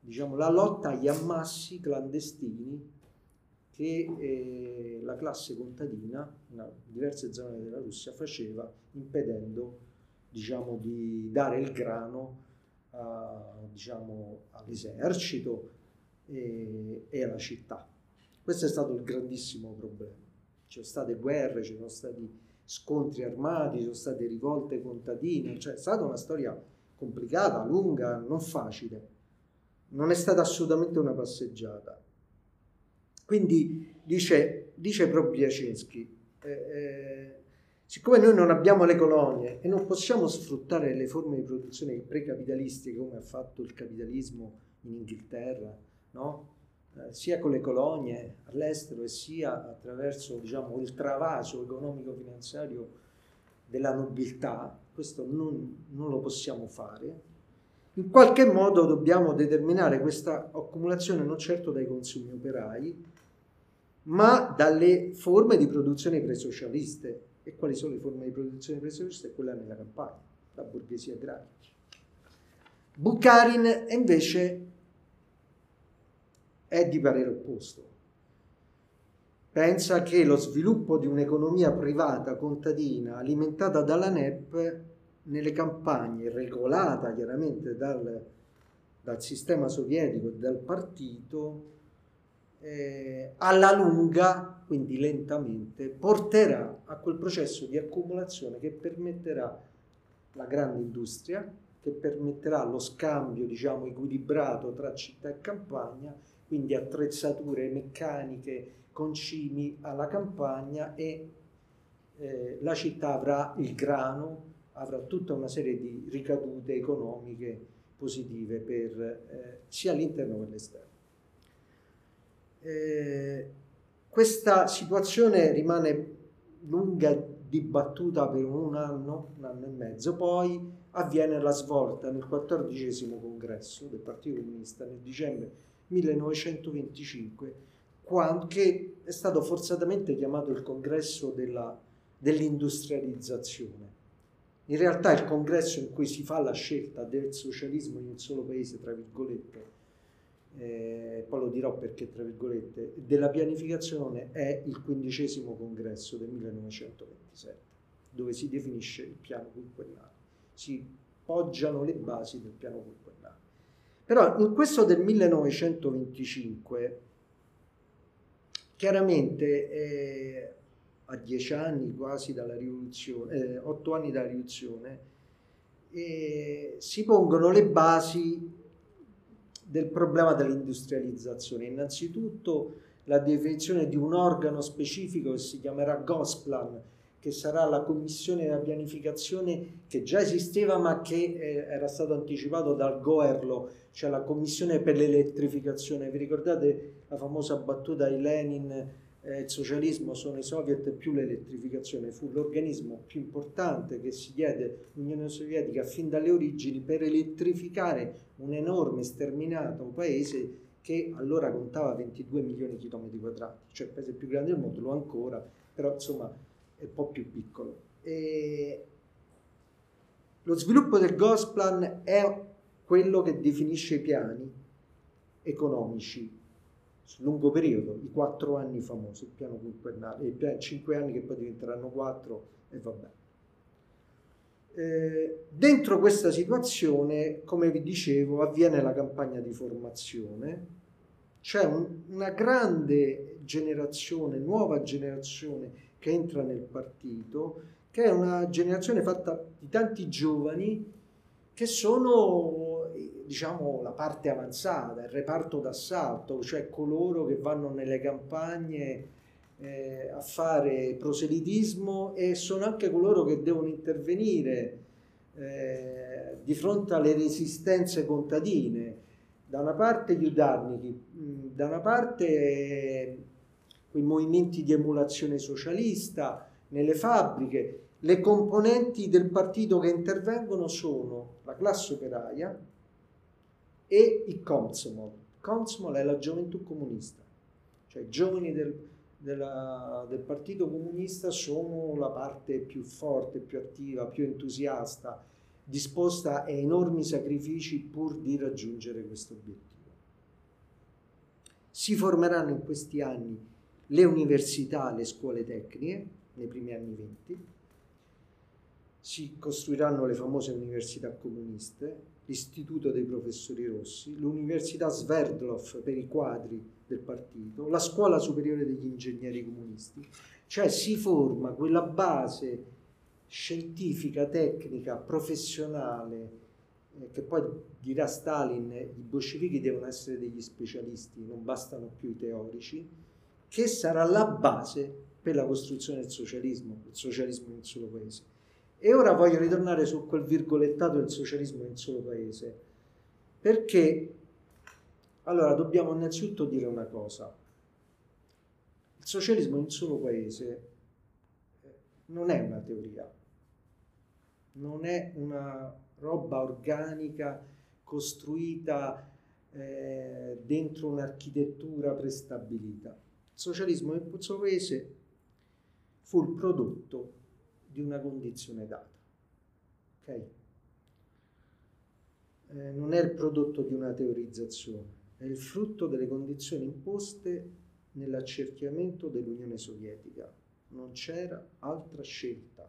diciamo, la lotta agli ammassi clandestini che eh, la classe contadina in diverse zone della Russia faceva impedendo diciamo, di dare il grano a, diciamo, all'esercito e, e, alla città. Questo è stato il grandissimo problema. Ci sono state guerre, ci sono stati scontri armati, ci sono state rivolte contadine, cioè è stata una storia complicata, lunga, non facile. Non è stata assolutamente una passeggiata. Quindi dice, dice proprio Jacinski, eh, eh, siccome noi non abbiamo le colonie e non possiamo sfruttare le forme di produzione precapitalistiche come ha fatto il capitalismo in Inghilterra, no? eh, sia con le colonie all'estero e sia attraverso diciamo, il travaso economico-finanziario della nobiltà, questo non, non lo possiamo fare, in qualche modo dobbiamo determinare questa accumulazione non certo dai consumi operai, ma dalle forme di produzione presocialiste. E quali sono le forme di produzione presocialiste? Quella nella campagna, la borghesia agraria. Bukharin invece è di parere opposto. Pensa che lo sviluppo di un'economia privata contadina alimentata dalla NEP nelle campagne, regolata chiaramente dal, dal sistema sovietico e dal partito, eh, alla lunga, quindi lentamente, porterà a quel processo di accumulazione che permetterà la grande industria, che permetterà lo scambio, diciamo, equilibrato tra città e campagna, quindi attrezzature meccaniche, concimi alla campagna e eh, la città avrà il grano, avrà tutta una serie di ricadute economiche positive per, eh, sia all'interno che all'esterno. Eh, questa situazione rimane lunga dibattuta per un anno, un anno e mezzo, poi avviene la svolta nel quattordicesimo congresso del Partito Comunista nel dicembre 1925, quando, che è stato forzatamente chiamato il congresso della, dell'industrializzazione. In realtà il congresso in cui si fa la scelta del socialismo in un solo paese, tra virgolette, eh, poi lo dirò perché tra virgolette, della pianificazione è il quindicesimo congresso del 1927, dove si definisce il piano quinquennale, si poggiano le basi del piano quinquennale. Però in questo del 1925, chiaramente eh, a dieci anni quasi dalla rivoluzione, eh, otto anni dalla rivoluzione, eh, si pongono le basi del problema dell'industrializzazione. Innanzitutto la definizione di un organo specifico che si chiamerà Gosplan, che sarà la commissione della pianificazione che già esisteva ma che eh, era stato anticipato dal Goerlo, cioè la commissione per l'elettrificazione. Vi ricordate la famosa battuta di Lenin, eh, il socialismo sono i soviet più l'elettrificazione? Fu l'organismo più importante che si diede l'Unione Sovietica fin dalle origini per elettrificare un enorme sterminato paese che allora contava 22 milioni di chilometri quadrati, cioè il paese più grande del mondo, lo ancora, però insomma è un po' più piccolo. E lo sviluppo del Gosplan è quello che definisce i piani economici sul lungo periodo, i quattro anni famosi, il piano quinquennale, i cinque anni che poi diventeranno quattro e vabbè. Eh, dentro questa situazione, come vi dicevo, avviene la campagna di formazione, c'è un, una grande generazione, nuova generazione che entra nel partito, che è una generazione fatta di tanti giovani che sono, diciamo, la parte avanzata, il reparto d'assalto, cioè coloro che vanno nelle campagne eh, a fare proselitismo e sono anche coloro che devono intervenire eh, di fronte alle resistenze contadine. Da una parte gli udarnichi, da una parte quei movimenti di emulazione socialista nelle fabbriche. Le componenti del partito che intervengono sono la classe operaia e il Komsomol. Komsomol è la gioventù comunista, cioè i giovani del, della, del Partito Comunista sono la parte più forte, più attiva, più entusiasta, disposta a enormi sacrifici pur di raggiungere questo obiettivo. Si formeranno in questi anni le università, le scuole tecniche nei primi anni 20, si costruiranno le famose università comuniste, l'Istituto dei Professori Rossi, l'Università Sverdlov per i quadri del partito, la Scuola Superiore degli Ingegneri Comunisti, cioè si forma quella base scientifica, tecnica, professionale, eh, che poi dirà Stalin, i bolscevichi devono essere degli specialisti, non bastano più i teorici, che sarà la base per la costruzione del socialismo, il socialismo in un solo paese. E ora voglio ritornare su quel virgolettato del socialismo in un solo paese, perché allora dobbiamo innanzitutto dire una cosa. Il socialismo in un solo paese eh, non è una teoria, non è una roba organica costruita eh, dentro un'architettura prestabilita. Socialismo nel suo paese fu il prodotto di una condizione data. Okay? Eh, non è il prodotto di una teorizzazione, è il frutto delle condizioni imposte nell'accerchiamento dell'Unione Sovietica. Non c'era altra scelta.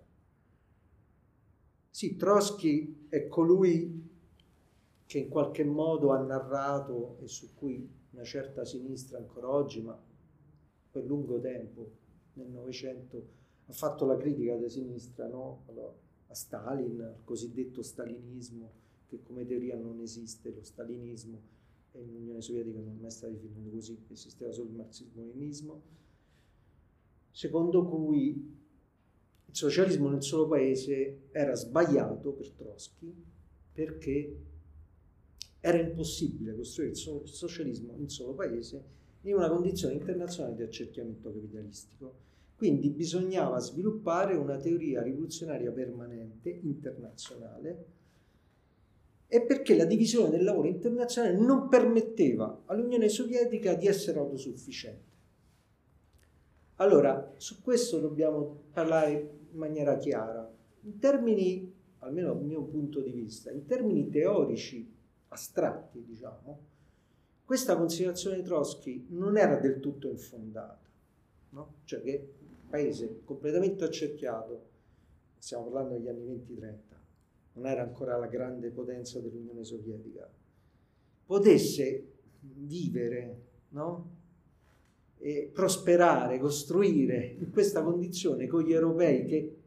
Sì, Trotsky è colui che in qualche modo ha narrato e su cui una certa sinistra ancora oggi, ma per lungo tempo nel Novecento ha fatto la critica da sinistra no? a Stalin, al cosiddetto stalinismo, che come teoria non esiste, lo stalinismo e l'Unione Sovietica non è mai stato definito così, esisteva solo il marxismo-leninismo, secondo cui il socialismo nel solo paese era sbagliato per Trotsky perché era impossibile costruire il socialismo in solo paese in una condizione internazionale di accerchiamento capitalistico. Quindi bisognava sviluppare una teoria rivoluzionaria permanente internazionale e perché la divisione del lavoro internazionale non permetteva all'Unione Sovietica di essere autosufficiente. Allora, su questo dobbiamo parlare in maniera chiara. In termini, almeno dal mio punto di vista, in termini teorici astratti, diciamo, questa considerazione di Trotsky non era del tutto infondata, no? cioè che paese completamente accerchiato, stiamo parlando degli anni 20-30, non era ancora la grande potenza dell'Unione Sovietica, potesse vivere no? e prosperare, costruire in questa condizione con gli europei che,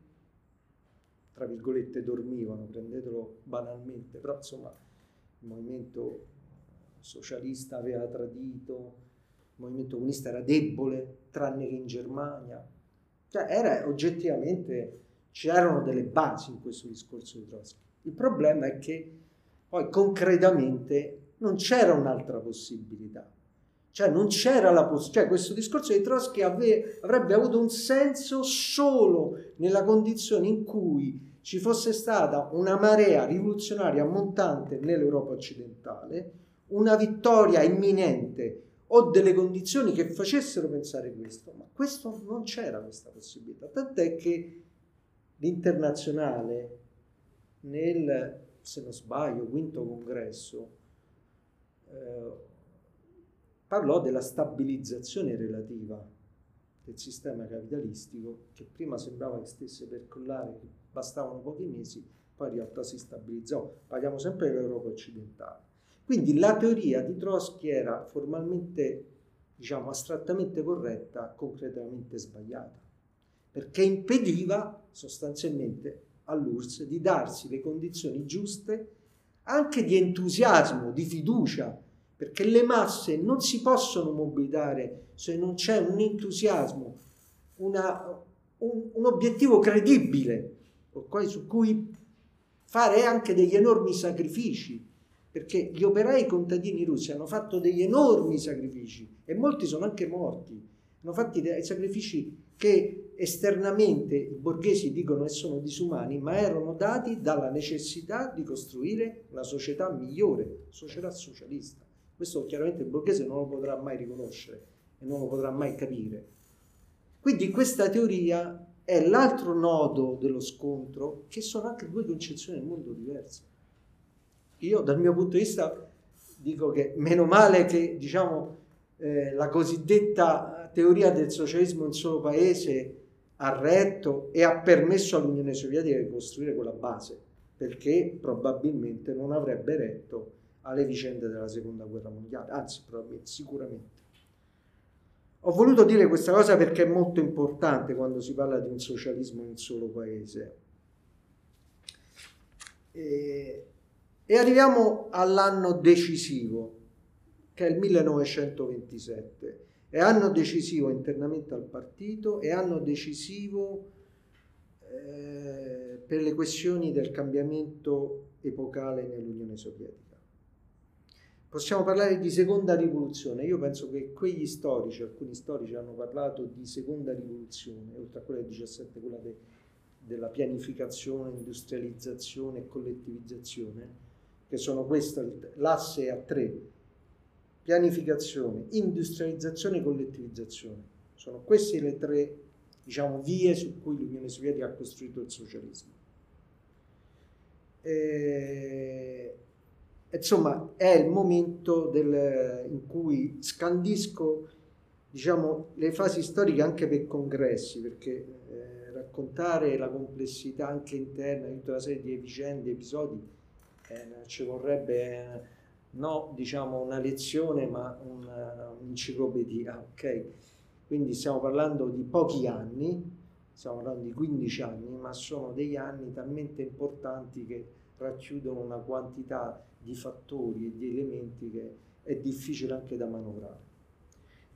tra virgolette, dormivano, prendetelo banalmente, però insomma il movimento socialista aveva tradito, il movimento comunista era debole, tranne che in Germania, Cioè era oggettivamente, c'erano delle basi in questo discorso di Trotsky. Il problema è che poi concretamente non c'era un'altra possibilità. Cioè non c'era la possibilità, cioè questo discorso di Trotsky ave- avrebbe avuto un senso solo nella condizione in cui ci fosse stata una marea rivoluzionaria montante nell'Europa occidentale, una vittoria imminente o delle condizioni che facessero pensare questo, ma questo non c'era questa possibilità, tant'è che l'internazionale nel, se non sbaglio, quinto congresso eh, parlò della stabilizzazione relativa del sistema capitalistico che prima sembrava che stesse per collare, bastavano pochi mesi, poi in realtà si stabilizzò. Parliamo sempre dell'Europa occidentale. Quindi la teoria di Trotsky era formalmente, diciamo, astrattamente corretta, concretamente sbagliata, perché impediva sostanzialmente all'URSS di darsi le condizioni giuste anche di entusiasmo, di fiducia, perché le masse non si possono mobilitare se non c'è un entusiasmo, una, un, un, obiettivo credibile su cui fare anche degli enormi sacrifici, perché gli operai contadini russi hanno fatto degli enormi sacrifici e molti sono anche morti, hanno fatto dei sacrifici che esternamente i borghesi dicono che sono disumani, ma erano dati dalla necessità di costruire una società migliore, società socialista. Questo chiaramente il borghese non lo potrà mai riconoscere e non lo potrà mai capire. Quindi questa teoria è l'altro nodo dello scontro, che sono anche due concezioni del mondo diverse. Io dal mio punto di vista dico che meno male che diciamo, eh, la cosiddetta teoria del socialismo in solo paese ha retto e ha permesso all'Unione Sovietica di costruire quella base, perché probabilmente non avrebbe retto alle vicende della seconda guerra mondiale, anzi probabilmente, sicuramente. Ho voluto dire questa cosa perché è molto importante quando si parla di un socialismo in solo paese. E, e arriviamo all'anno decisivo, che è il 1927. È anno decisivo internamente al partito, è anno decisivo eh, per le questioni del cambiamento epocale nell'Unione Sovietica. Possiamo parlare di seconda rivoluzione. Io penso che quegli storici, alcuni storici hanno parlato di seconda rivoluzione, oltre a quella del 17, quella de, della pianificazione, industrializzazione e collettivizzazione, che sono queste, l'asse a tre, pianificazione, industrializzazione e collettivizzazione. Sono queste le tre diciamo, vie su cui l'Unione Sovietica ha costruito il socialismo. E insomma è il momento del, in cui scandisco diciamo, le fasi storiche anche per congressi, perché eh, raccontare la complessità anche interna di tutta una serie di vicende, episodi, eh, ci vorrebbe eh, no diciamo una lezione ma una, un'enciclopedia, ok? Quindi stiamo parlando di pochi anni, stiamo parlando di 15 anni, ma sono degli anni talmente importanti che racchiudono una quantità di fattori e di elementi che è difficile anche da manovrare.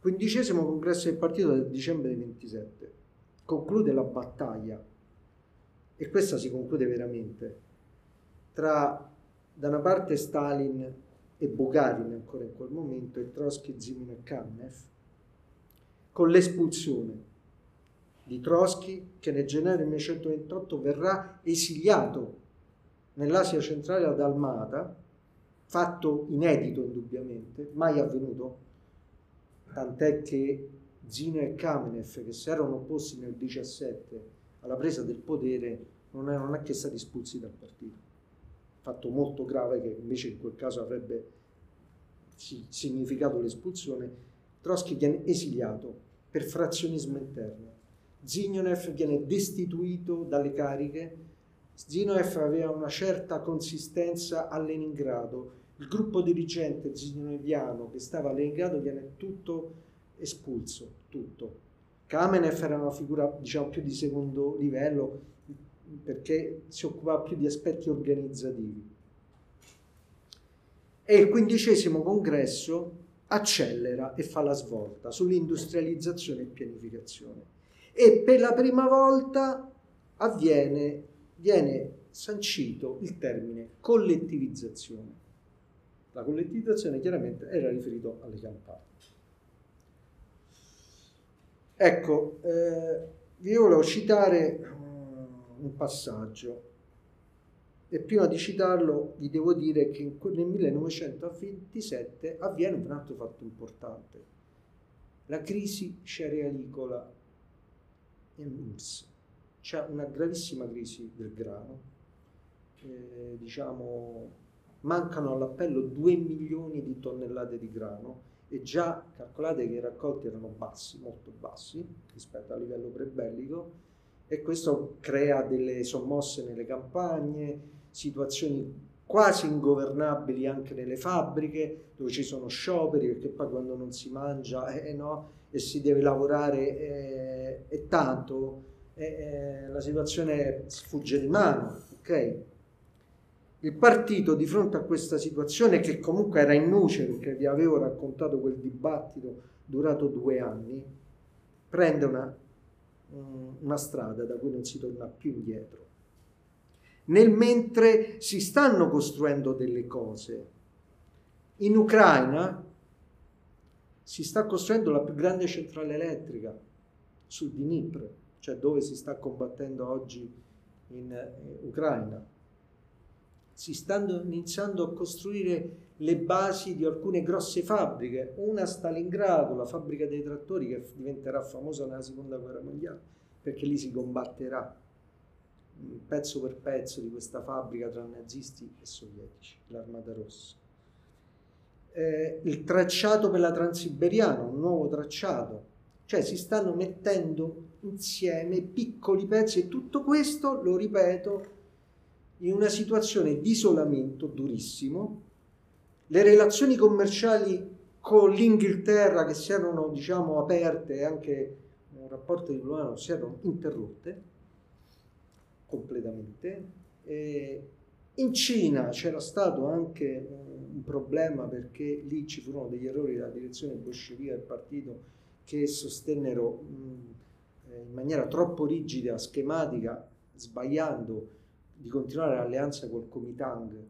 Quindicesimo congresso del partito del dicembre del 27 conclude la battaglia e questa si conclude veramente tra da una parte Stalin e Bugarin ancora in quel momento e Trotsky, Zimin e Kamenev con l'espulsione di Trotsky che nel gennaio del 1928 verrà esiliato nell'Asia centrale ad Almata, fatto inedito indubbiamente, mai avvenuto, tant'è che Zino e Kamenev, che si erano opposti nel 17 alla presa del potere, non erano neanche stati espulsi dal partito. Fatto molto grave che invece in quel caso avrebbe significato l'espulsione. Trotsky viene esiliato per frazionismo interno. Zinonev viene destituito dalle cariche Zinoev aveva una certa consistenza a Leningrado, il gruppo dirigente zinoeviano che stava a Leningrado viene tutto espulso, tutto. Kamenev era una figura diciamo più di secondo livello perché si occupava più di aspetti organizzativi. E il quindicesimo congresso accelera e fa la svolta sull'industrializzazione e pianificazione. e per la prima volta avviene, viene sancito il termine collettivizzazione. La collettivizzazione chiaramente era riferito alle campagne. Ecco, eh, vi volevo citare un passaggio. E prima di citarlo vi devo dire che nel 1927 avviene un altro fatto importante, la crisi cerealicola in URSS. C'è una gravissima crisi del grano, eh, diciamo, mancano all'appello 2 milioni di tonnellate di grano e già calcolate che i raccolti erano bassi, molto bassi rispetto al livello prebellico e questo crea delle sommosse nelle campagne, situazioni quasi ingovernabili anche nelle fabbriche dove ci sono scioperi perché poi quando non si mangia eh, no, e si deve lavorare eh, e tanto eh, eh, la situazione sfugge di mano ok? Il partito di fronte a questa situazione che comunque era in nuce perché vi avevo raccontato quel dibattito durato due anni prende una, una strada da cui non si torna più indietro nel mentre si stanno costruendo delle cose. In Ucraina si sta costruendo la più grande centrale elettrica sul Dnipro, cioè dove si sta combattendo oggi in eh, Ucraina. Si stanno iniziando a costruire le basi di alcune grosse fabbriche, una a Stalingrado, la fabbrica dei trattori che diventerà famosa nella seconda guerra mondiale, perché lì si combatterà pezzo per pezzo di questa fabbrica tra nazisti e sovietici, l'Armata Rossa. Eh, il tracciato per la Transiberiana, un nuovo tracciato, cioè si stanno mettendo insieme piccoli pezzi e tutto questo, lo ripeto, in una situazione di isolamento durissimo. Le relazioni commerciali con l'Inghilterra che si erano diciamo aperte e anche un rapporto diplomatico si erano interrotte completamente. E in Cina c'era stato anche un problema perché lì ci furono degli errori della direzione bolscevica del partito che sostennero eh, in maniera troppo rigida, schematica, sbagliando di continuare l'alleanza col Kuomintang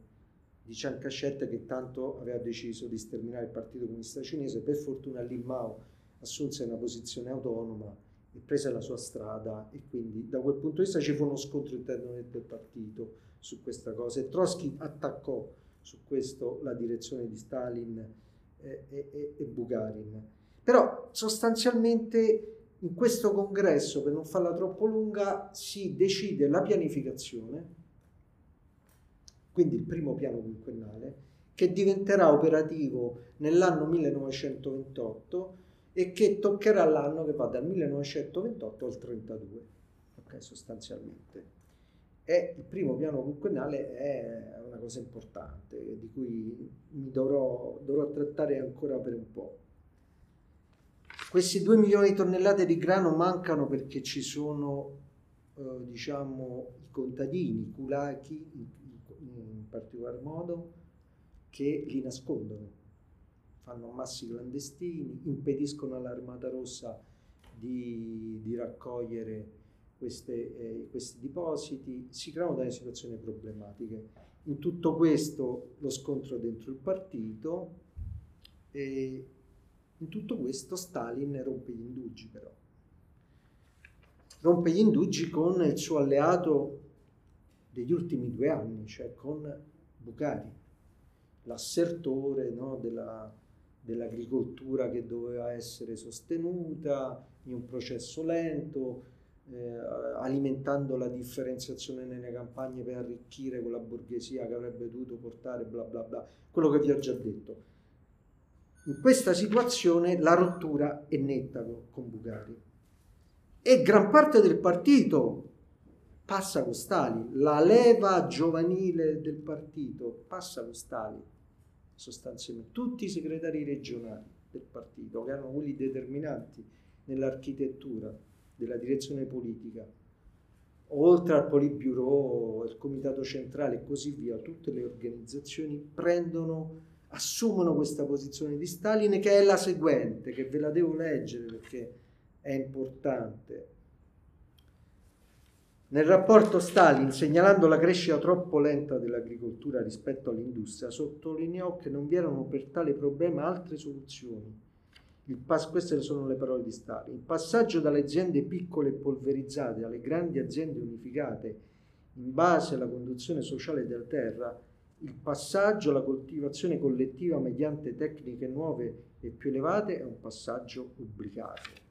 di Chiang Kai-shek che tanto aveva deciso di sterminare il Partito Comunista Cinese. Per fortuna Lin Mao assunse una posizione autonoma e prese la sua strada e quindi da quel punto di vista ci fu uno scontro interno del partito su questa cosa e Trotsky attaccò su questo la direzione di Stalin e, e, e Bugarin. Però sostanzialmente in questo congresso, per non farla troppo lunga, si decide la pianificazione, quindi il primo piano quinquennale, che diventerà operativo nell'anno 1928 e che toccherà l'anno che va dal 1928 al 32, ok, sostanzialmente. E il primo piano quinquennale è una cosa importante di cui mi dovrò, dovrò trattare ancora per un po'. Questi 2 milioni di tonnellate di grano mancano perché ci sono, eh, diciamo, i contadini, i kulaki in, in particolar modo, che li nascondono fanno ammassi clandestini, impediscono all'Armata Rossa di, di raccogliere queste, eh, questi depositi, si creano delle situazioni problematiche. In tutto questo lo scontro dentro il partito e in tutto questo Stalin rompe gli indugi però. Rompe gli indugi con il suo alleato degli ultimi due anni, cioè con Bucari, l'assertore no, della, dell'agricoltura che doveva essere sostenuta in un processo lento, eh, alimentando la differenziazione nelle campagne per arricchire quella borghesia che avrebbe dovuto portare bla bla bla, quello che vi ho già detto. In questa situazione la rottura è netta con Bugari. E gran parte del partito passa con Stalin, la leva giovanile del partito passa con Stalin sostanzialmente. Tutti i segretari regionali del partito, che erano quelli determinanti nell'architettura della direzione politica, oltre al Politburo, il Comitato Centrale e così via, tutte le organizzazioni prendono, assumono questa posizione di Stalin che è la seguente, che ve la devo leggere perché è importante. Nel rapporto Stalin, segnalando la crescita troppo lenta dell'agricoltura rispetto all'industria, sottolineò che non vi erano per tale problema altre soluzioni. Pas- queste sono le parole di Stalin. Il passaggio dalle aziende piccole e polverizzate alle grandi aziende unificate in base alla conduzione sociale della terra, il passaggio alla coltivazione collettiva mediante tecniche nuove e più elevate è un passaggio obbligato.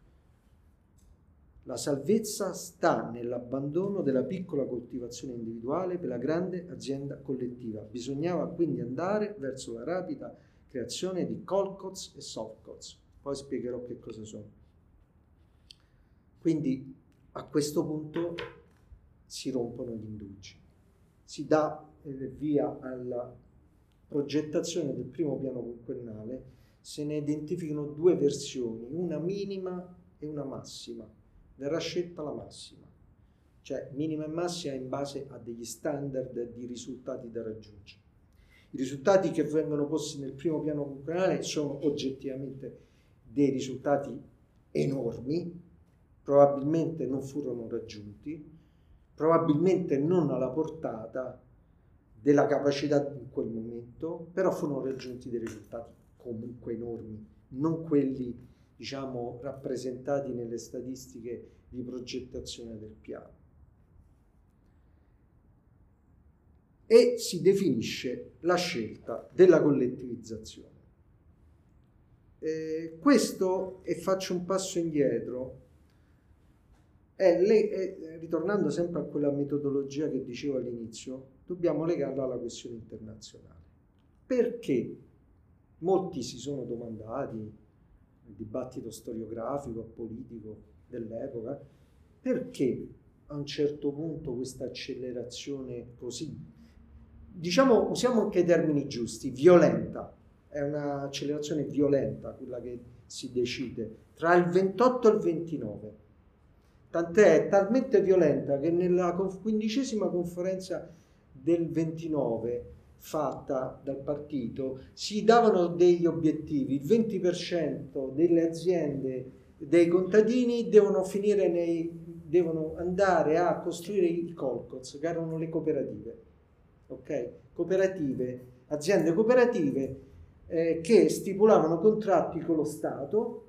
La salvezza sta nell'abbandono della piccola coltivazione individuale per la grande azienda collettiva. Bisognava quindi andare verso la rapida creazione di colcots e softcots. Poi spiegherò che cosa sono. Quindi a questo punto si rompono gli indugi. Si dà via alla progettazione del primo piano quinquennale, se ne identificano due versioni, una minima e una massima verrà scelta la massima, cioè minima e massima in base a degli standard di risultati da raggiungere. I risultati che vengono posti nel primo piano comunale sono oggettivamente dei risultati enormi, probabilmente non furono raggiunti, probabilmente non alla portata della capacità in quel momento, però furono raggiunti dei risultati comunque enormi, non quelli diciamo, rappresentati nelle statistiche di progettazione del piano. E si definisce la scelta della collettivizzazione. Eh, questo, e faccio un passo indietro, è le, è, ritornando sempre a quella metodologia che dicevo all'inizio, dobbiamo legarla alla questione internazionale. Perché molti si sono domandati, il dibattito storiografico, politico dell'epoca, perché a un certo punto questa accelerazione così, diciamo, usiamo anche i termini giusti, violenta, è un'accelerazione violenta quella che si decide tra il 28 e il 29. Tant'è, talmente violenta che nella quindicesima conferenza del 29 fatta dal partito si davano degli obiettivi, il 20% delle aziende, dei contadini devono finire nei, devono andare a costruire i colcoz, che erano le cooperative, ok? Cooperative, aziende cooperative eh, che stipulavano contratti con lo Stato,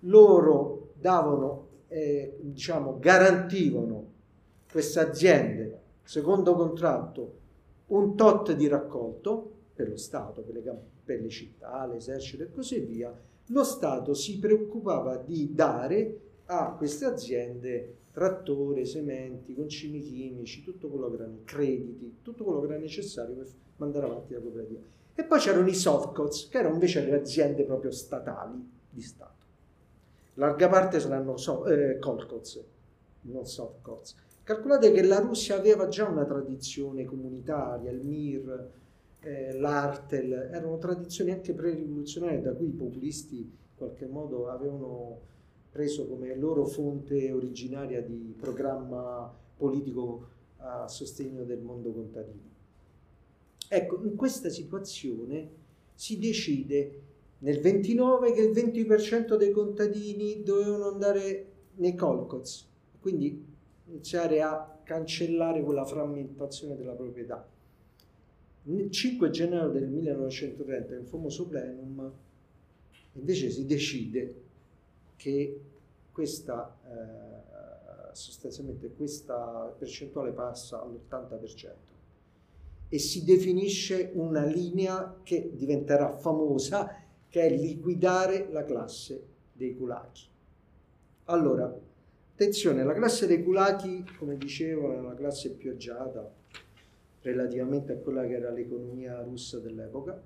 loro davano, eh, diciamo, garantivano queste aziende, secondo contratto, un tot di raccolto per lo Stato, per le, per le città, l'esercito e così via, lo Stato si preoccupava di dare a queste aziende trattore, sementi, concimi chimici, tutto quello che erano crediti, tutto quello che era necessario per mandare avanti la cooperativa. E poi c'erano i softcots, che erano invece le aziende proprio statali di Stato. Larga parte saranno so, eh, colcots, non softcots. Calcolate che la Russia aveva già una tradizione comunitaria, il MIR, eh, l'Artel, erano tradizioni anche pre-rivoluzionarie da cui i populisti in qualche modo avevano preso come loro fonte originaria di programma politico a sostegno del mondo contadino. Ecco, in questa situazione si decide nel 29 che il 20% dei contadini dovevano andare nei colcots, quindi iniziare a cancellare quella frammentazione della proprietà. Il 5 gennaio del 1930, nel famoso plenum, invece si decide che questa, eh, sostanzialmente questa percentuale passa all'80% e si definisce una linea che diventerà famosa, che è liquidare la classe dei kulaki. Allora, Attenzione, la classe dei culati, come dicevo, è una classe più agiata relativamente a quella che era l'economia russa dell'epoca.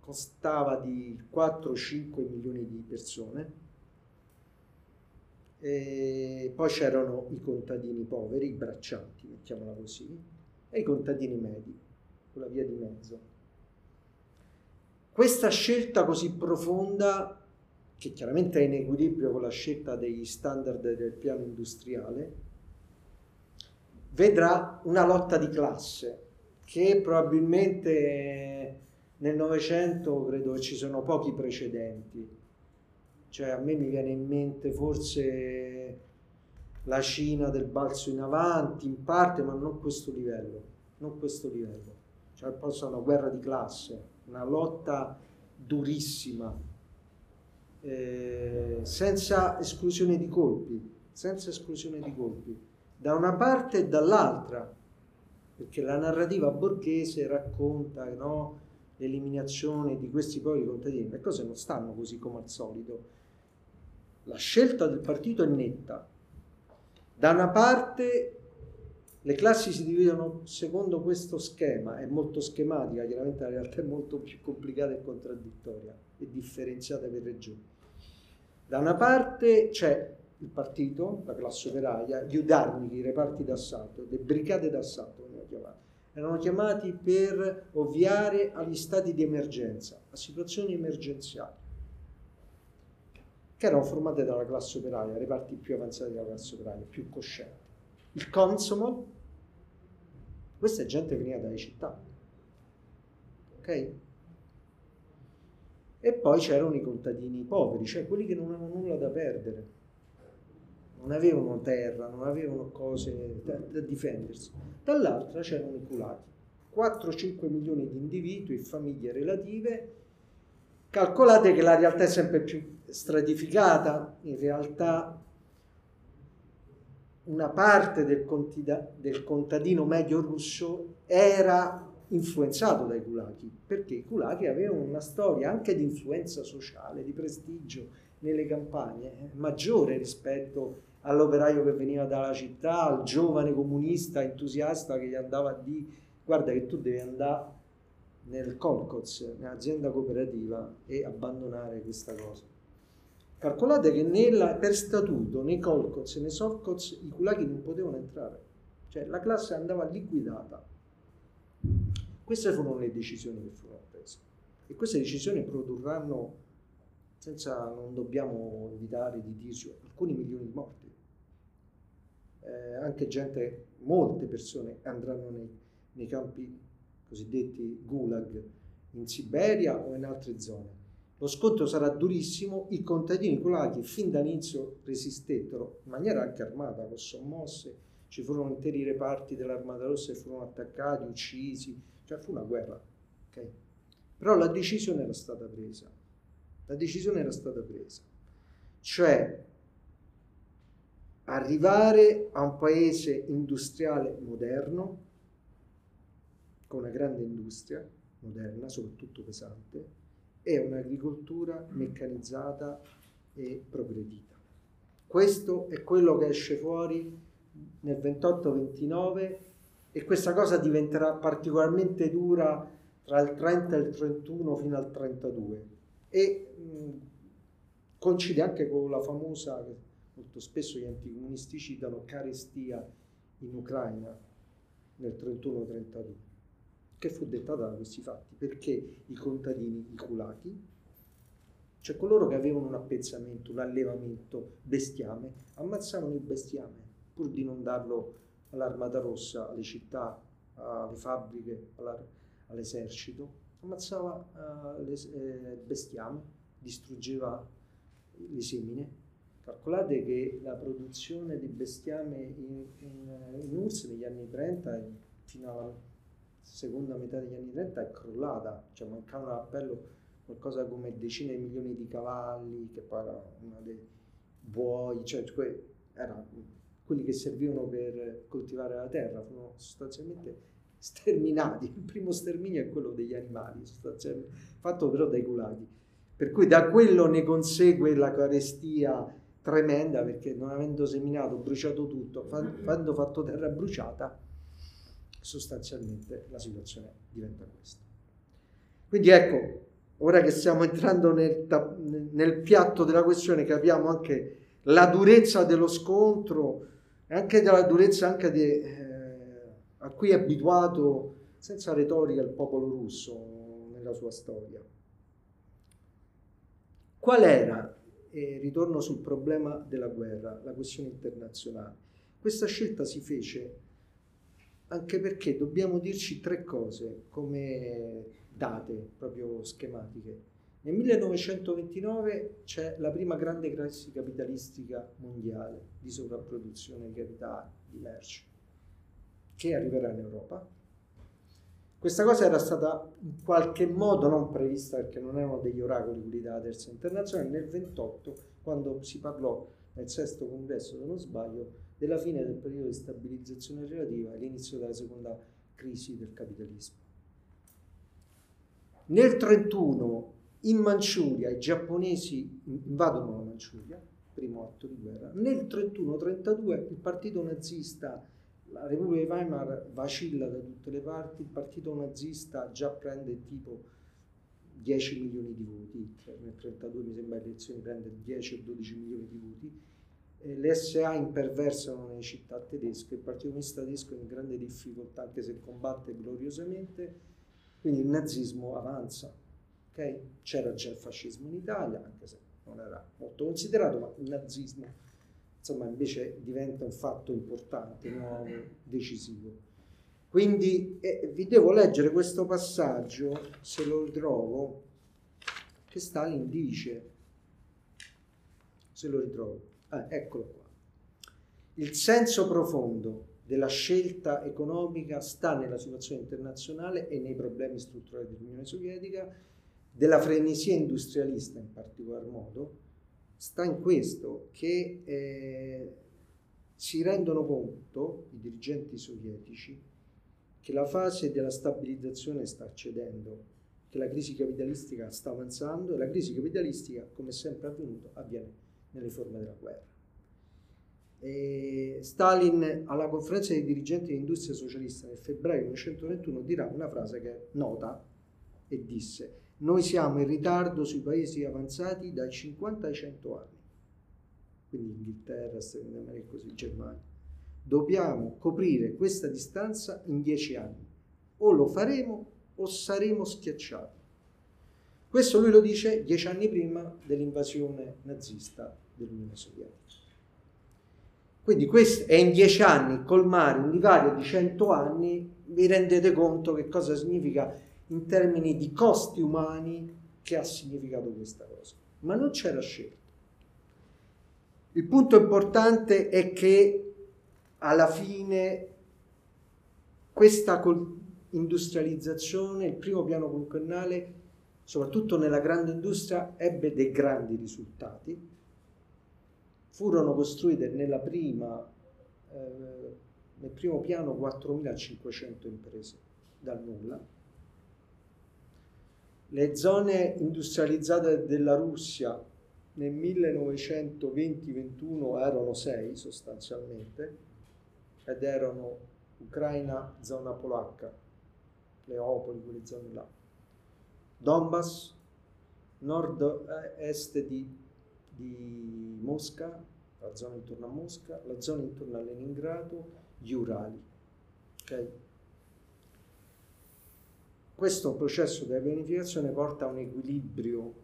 Constava di 4-5 milioni di persone. E poi c'erano i contadini poveri, i braccianti, mettiamola così, e i contadini medi, quella via di mezzo. Questa scelta così profonda che chiaramente è in equilibrio con la scelta degli standard del piano industriale, vedrà una lotta di classe che probabilmente nel Novecento credo che ci sono pochi precedenti. Cioè a me mi viene in mente forse la Cina del balzo in avanti, in parte, ma non questo livello, non questo livello. Cioè, poi una guerra di classe, una lotta durissima, eh, senza esclusione di colpi, senza esclusione di colpi, da una parte e dall'altra, perché la narrativa borghese racconta no, l'eliminazione di questi poveri contadini, le cose non stanno così come al solito. La scelta del partito è netta. Da una parte le classi si dividono secondo questo schema, è molto schematica, chiaramente la realtà è molto più complicata e contraddittoria e differenziata per regioni. Da una parte c'è il partito, la classe operaia, gli udarnichi, i reparti d'assalto, le brigate d'assalto venivano chiamate. Erano chiamati per ovviare agli stati di emergenza, a situazioni emergenziali, che erano formate dalla classe operaia, reparti più avanzati della classe operaia, più coscienti. Il consomol, questa è gente che veniva dalle città. Ok? E poi c'erano i contadini poveri, cioè quelli che non avevano nulla da perdere, non avevano terra, non avevano cose da, da difendersi. Dall'altra c'erano i culati, 4-5 milioni di individui famiglie relative. Calcolate che la realtà è sempre più stratificata, in realtà una parte del, contida, del contadino medio russo era influenzato dai kulaki, perché i kulaki avevano una storia anche di influenza sociale, di prestigio nelle campagne, eh, maggiore rispetto all'operaio che veniva dalla città, al giovane comunista entusiasta che gli andava a dire guarda che tu devi andare nel Colcoz, nell'azienda cooperativa e abbandonare questa cosa. Calcolate che nella, per statuto nei Colcoz e nei Sovcoz i kulaki non potevano entrare, cioè la classe andava liquidata. Queste furono le decisioni che furono prese e queste decisioni produrranno, senza non dobbiamo evitare di dirci, alcuni milioni di morti. Eh, anche gente, molte persone andranno nei, nei campi cosiddetti gulag in Siberia o in altre zone lo scontro sarà durissimo, i contadini kulaki fin dall'inizio resistettero in maniera anche armata, con sommosse, ci furono interi reparti dell'Armata Rossa che furono attaccati, uccisi, cioè fu una guerra. Okay? Però la decisione era stata presa, la decisione era stata presa, cioè arrivare a un paese industriale moderno, con una grande industria moderna, soprattutto pesante, è un'agricoltura meccanizzata e progredita. Questo è quello che esce fuori nel 28-29 e questa cosa diventerà particolarmente dura tra il 30 e il 31 fino al 32 e mh, coincide anche con la famosa, che molto spesso gli anticomunisti citano, carestia in Ucraina nel 31-32 che fu dettata da questi fatti, perché i contadini, i culati, cioè coloro che avevano un appezzamento, un allevamento, bestiame, ammazzavano il bestiame pur di non darlo all'Armata Rossa, alle città, alle fabbriche, all'esercito, ammazzava le, eh, bestiame, distruggeva le semine. Calcolate che la produzione di bestiame in, in, in URSS negli anni 30 fino alla seconda metà degli anni 30 è crollata, cioè mancavano all'appello qualcosa come decine di milioni di cavalli, che poi era una dei buoi, cioè, era quelli che servivano per coltivare la terra, furono sostanzialmente sterminati. Il primo sterminio è quello degli animali, fatto però dai culati. Per cui da quello ne consegue la carestia tremenda, perché non avendo seminato, bruciato tutto, avendo fatto terra bruciata, sostanzialmente la situazione diventa questa. Quindi ecco, ora che stiamo entrando nel, nel piatto della questione, capiamo anche la durezza dello scontro e anche della durezza anche di, eh, a cui è abituato senza retorica il popolo russo nella sua storia. Qual era, e ritorno sul problema della guerra, la questione internazionale? Questa scelta si fece anche perché dobbiamo dirci tre cose come date proprio schematiche. Nel 1929 c'è la prima grande crisi capitalistica mondiale di sovrapproduzione di capitale, di merci, che arriverà in Europa. Questa cosa era stata in qualche modo non prevista perché non erano degli oracoli quelli della terza internazionale nel 28 quando si parlò nel sesto congresso, se non sbaglio, della fine del periodo di stabilizzazione relativa e l'inizio della seconda crisi del capitalismo. Nel 1931 in Manciuria i giapponesi invadono la Manciuria, primo atto di guerra. Nel 1931-32 il partito nazista, la Repubblica di Weimar vacilla da tutte le parti, il partito nazista già prende tipo 10 milioni di voti, nel 1932 mi sembra le elezioni prende 10 o 12 milioni di voti, le SA imperversano nelle città tedesche, il Partito Comunista tedesco è in grande difficoltà anche se combatte gloriosamente, quindi il nazismo avanza. Okay? C'era già il fascismo in Italia, anche se non era molto considerato, ma il nazismo insomma invece diventa un fatto importante, nuovo, decisivo. Quindi eh, vi devo leggere questo passaggio, se lo ritrovo, che Stalin dice, se lo ritrovo. Ah, eccolo qua. Il senso profondo della scelta economica sta nella situazione internazionale e nei problemi strutturali dell'Unione Sovietica, della frenesia industrialista in particolar modo, sta in questo che eh, si rendono conto i dirigenti sovietici che la fase della stabilizzazione sta accedendo, che la crisi capitalistica sta avanzando e la crisi capitalistica, come sempre avvenuto, avviene nelle forme della guerra. E Stalin alla conferenza dei dirigenti dell'industria socialista nel febbraio 1921 dirà una frase che è nota e disse noi siamo in ritardo sui paesi avanzati dai 50 ai 100 anni, quindi Inghilterra, Stati Uniti d'America, così Germania. Dobbiamo coprire questa distanza in 10 anni, o lo faremo o saremo schiacciati. Questo lui lo dice dieci anni prima dell'invasione nazista dell'Unione Sovietica. Quindi questo è in dieci anni colmare un divario di cento anni, vi rendete conto che cosa significa in termini di costi umani che ha significato questa cosa. Ma non c'era scelta. Il punto importante è che alla fine questa industrializzazione, il primo piano quinquennale, soprattutto nella grande industria, ebbe dei grandi risultati furono costruite prima, eh, nel primo piano 4.500 imprese dal nulla. Le zone industrializzate della Russia nel 1920-21 erano sei sostanzialmente ed erano Ucraina, zona polacca, Leopoli, quelle zone là, Donbass, nord-est di di Mosca, la zona intorno a Mosca, la zona intorno a Leningrado, gli Urali. Okay? Questo processo di pianificazione porta a un equilibrio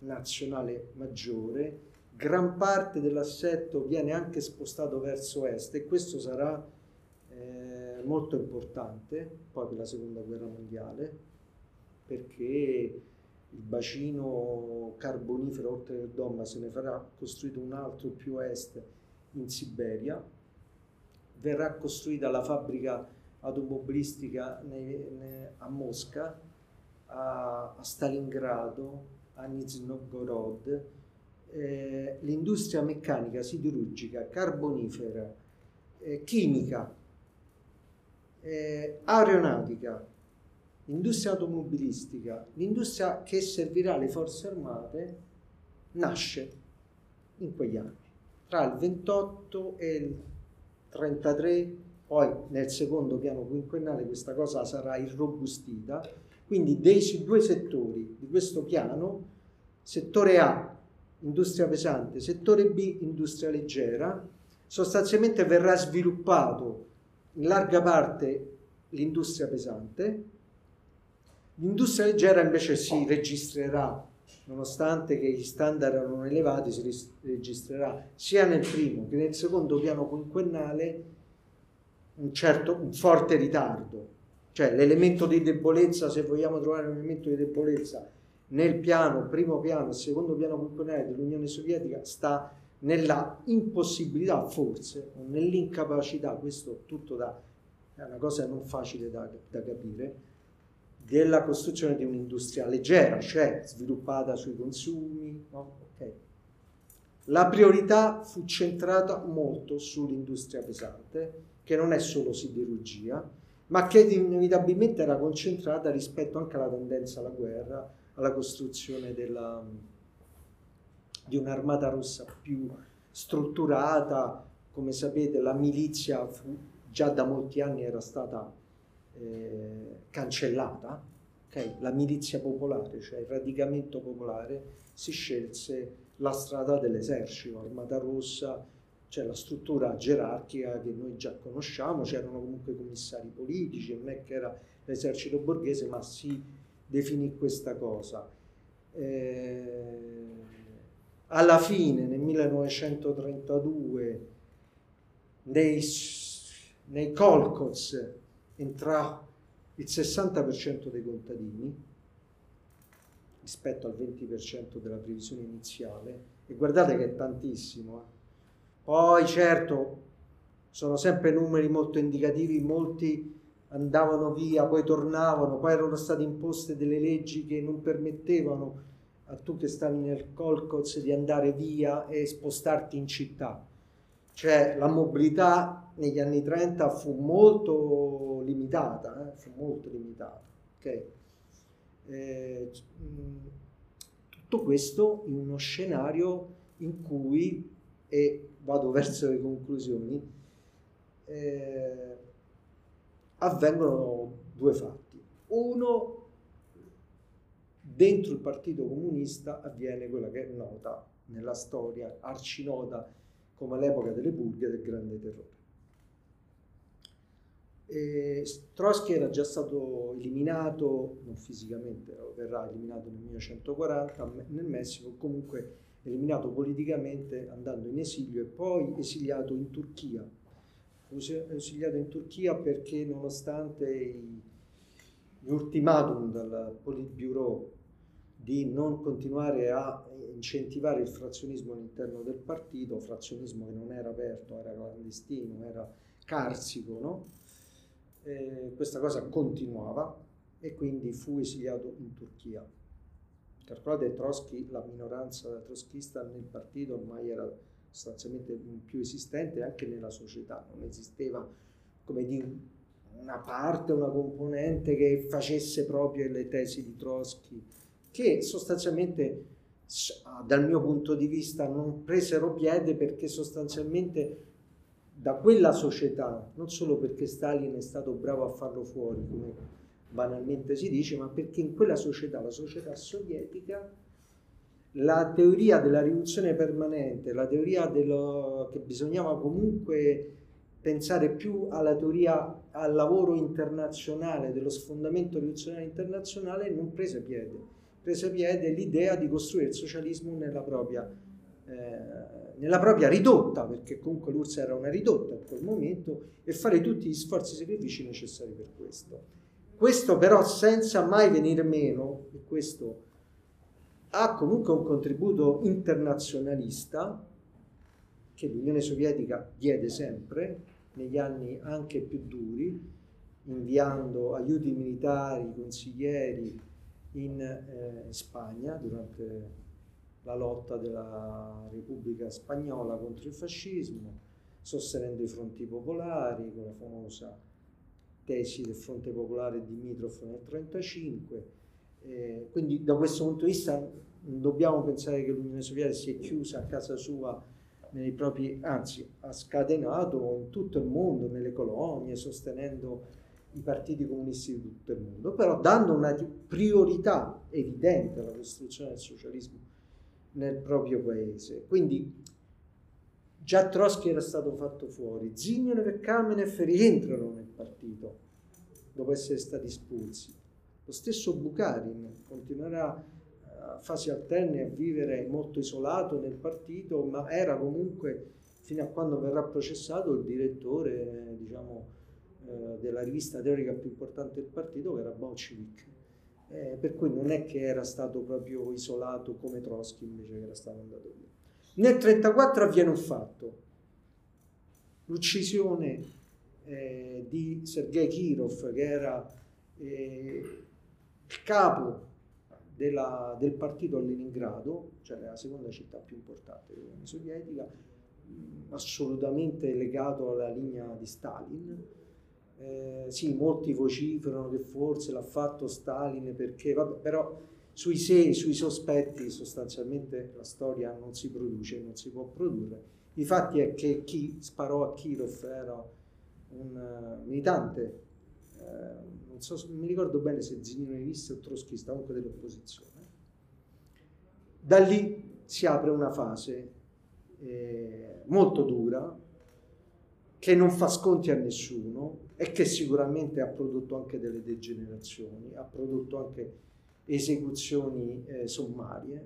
nazionale maggiore, gran parte dell'assetto viene anche spostato verso est e questo sarà eh, molto importante poi per la seconda guerra mondiale perché il bacino carbonifero oltre il Dom se ne farà costruito un altro più a est in Siberia, verrà costruita la fabbrica automobilistica a Mosca, a, Stalingrado, a Nizhny eh, l'industria meccanica, siderurgica, carbonifera, eh, chimica, eh, aeronautica, l'industria automobilistica, l'industria che servirà alle forze armate, nasce in quegli anni, tra il 28 e il 33, poi nel secondo piano quinquennale questa cosa sarà irrobustita, quindi dei due settori di questo piano, settore A, industria pesante, settore B, industria leggera, sostanzialmente verrà sviluppato in larga parte l'industria pesante, L'industria leggera invece si registrerà, nonostante che gli standard erano elevati, si registrerà sia nel primo che nel secondo piano quinquennale un, certo, un forte ritardo. Cioè l'elemento di debolezza, se vogliamo trovare un elemento di debolezza, nel piano, primo piano, secondo piano quinquennale dell'Unione Sovietica sta nella impossibilità, forse, o nell'incapacità, questo tutto da, è una cosa non facile da, da capire, della costruzione di un'industria leggera, cioè sviluppata sui consumi. No? Okay. La priorità fu centrata molto sull'industria pesante, che non è solo siderurgia, ma che inevitabilmente era concentrata rispetto anche alla tendenza alla guerra, alla costruzione della, di un'armata rossa più strutturata. Come sapete la milizia fu, già da molti anni era stata eh, cancellata, okay? la milizia popolare, cioè il radicamento popolare, si scelse la strada dell'esercito, armata rossa, cioè la struttura gerarchica che noi già conosciamo, c'erano comunque commissari politici, non è che era l'esercito borghese, ma si definì questa cosa. Eh, alla fine, nel 1932, nei, nei Colcots entrò il 60% dei contadini rispetto al 20% della previsione iniziale e guardate che è tantissimo. Eh. Poi certo sono sempre numeri molto indicativi, molti andavano via, poi tornavano, poi erano state imposte delle leggi che non permettevano a tu che stavi nel Colcoz di andare via e spostarti in città. Cioè la mobilità negli anni 30 fu molto limitata, eh? fu molto limitata. Okay? Eh, tutto questo in uno scenario in cui, e vado (laughs) verso le conclusioni, eh, avvengono due fatti. Uno, dentro il Partito Comunista avviene quella che è nota nella storia, arcinota come l'epoca delle purghe del Grande Terrore. E Trotsky era già stato eliminato, non fisicamente, verrà eliminato nel 1940 nel Messico, comunque eliminato politicamente andando in esilio e poi esiliato in Turchia. Fu esiliato in Turchia perché nonostante gli ultimatum dal Politburo di non continuare a incentivare il frazionismo all'interno del partito, frazionismo che non era aperto, era clandestino, era carsico, no? eh, questa cosa continuava e quindi fu esiliato in Turchia. Calcolate Trotsky, la minoranza trotskista nel partito ormai era sostanzialmente più esistente anche nella società, non esisteva come dire una parte, una componente che facesse proprio le tesi di Trotsky, che sostanzialmente dal mio punto di vista non presero piede perché sostanzialmente da quella società, non solo perché Stalin è stato bravo a farlo fuori, come banalmente si dice, ma perché in quella società, la società sovietica, la teoria della riduzione permanente, la teoria dello, che bisognava comunque pensare più alla teoria al lavoro internazionale, dello sfondamento rivoluzionario internazionale, non prese piede. Prese piede l'idea di costruire il socialismo nella propria eh, nella propria ridotta, perché comunque l'URSS era una ridotta in quel momento, e fare tutti gli sforzi e sacrifici necessari per questo. Questo però senza mai venire meno, e questo ha comunque un contributo internazionalista che l'Unione Sovietica diede sempre, negli anni anche più duri, inviando aiuti militari, consiglieri in eh, Spagna durante la lotta della Repubblica Spagnola contro il fascismo, sostenendo i fronti popolari con la famosa tesi del fronte popolare di Dimitrov nel 1935. Eh, quindi da questo punto di vista non dobbiamo pensare che l'Unione Sovietica si è chiusa a casa sua nei propri, anzi ha scatenato in tutto il mondo, nelle colonie, sostenendo i partiti comunisti di tutto il mondo, però dando una priorità evidente alla costruzione del socialismo nel proprio paese. Quindi già Trotsky era stato fatto fuori, Zimmer e Kamenev rientrano nel partito dopo essere stati espulsi. Lo stesso Bukharin continuerà a fasi alterne a vivere molto isolato nel partito, ma era comunque, fino a quando verrà processato, il direttore diciamo, eh, della rivista teorica più importante del partito, che era Bolshevik eh, per cui non è che era stato proprio isolato come Trotsky invece che era stato andato via. Nel 1934 avviene un fatto, l'uccisione eh, di Sergei Kirov, che era eh, il capo della, del partito a Leningrado, cioè la seconda città più importante dell'Unione Sovietica, assolutamente legato alla linea di Stalin. Eh, sì, molti vociferano che forse l'ha fatto Stalin perché, vabbè, però sui se, sui sospetti sostanzialmente la storia non si produce, non si può produrre. I fatti è che chi sparò a Kirov era un uh, militante, uh, non, so, non mi ricordo bene se zininevista o troschista, comunque dell'opposizione. Da lì si apre una fase eh, molto dura, che non fa sconti a nessuno e che sicuramente ha prodotto anche delle degenerazioni, ha prodotto anche esecuzioni eh, sommarie,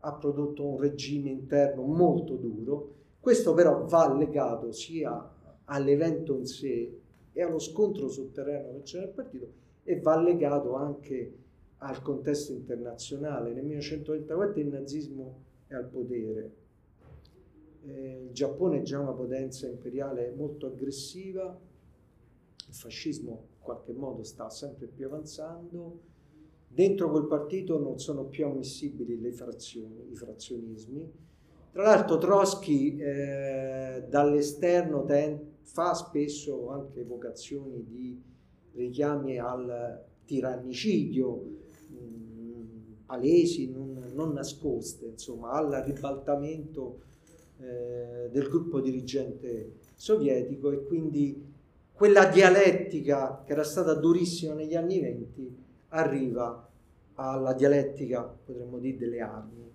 ha prodotto un regime interno molto duro. Questo però va legato sia all'evento in sé e allo scontro sul terreno che c'è nel partito e va legato anche al contesto internazionale. Nel 1934 il nazismo è al potere, eh, il Giappone è già una potenza imperiale molto aggressiva, il fascismo in qualche modo sta sempre più avanzando, dentro quel partito non sono più ammissibili le frazioni, i frazionismi. Tra l'altro Trotsky eh, dall'esterno ten, fa spesso anche vocazioni di richiami al tirannicidio, mh, palesi, non, non nascoste, insomma, al ribaltamento eh, del gruppo dirigente sovietico e quindi quella dialettica che era stata durissima negli anni venti arriva alla dialettica, potremmo dire, delle armi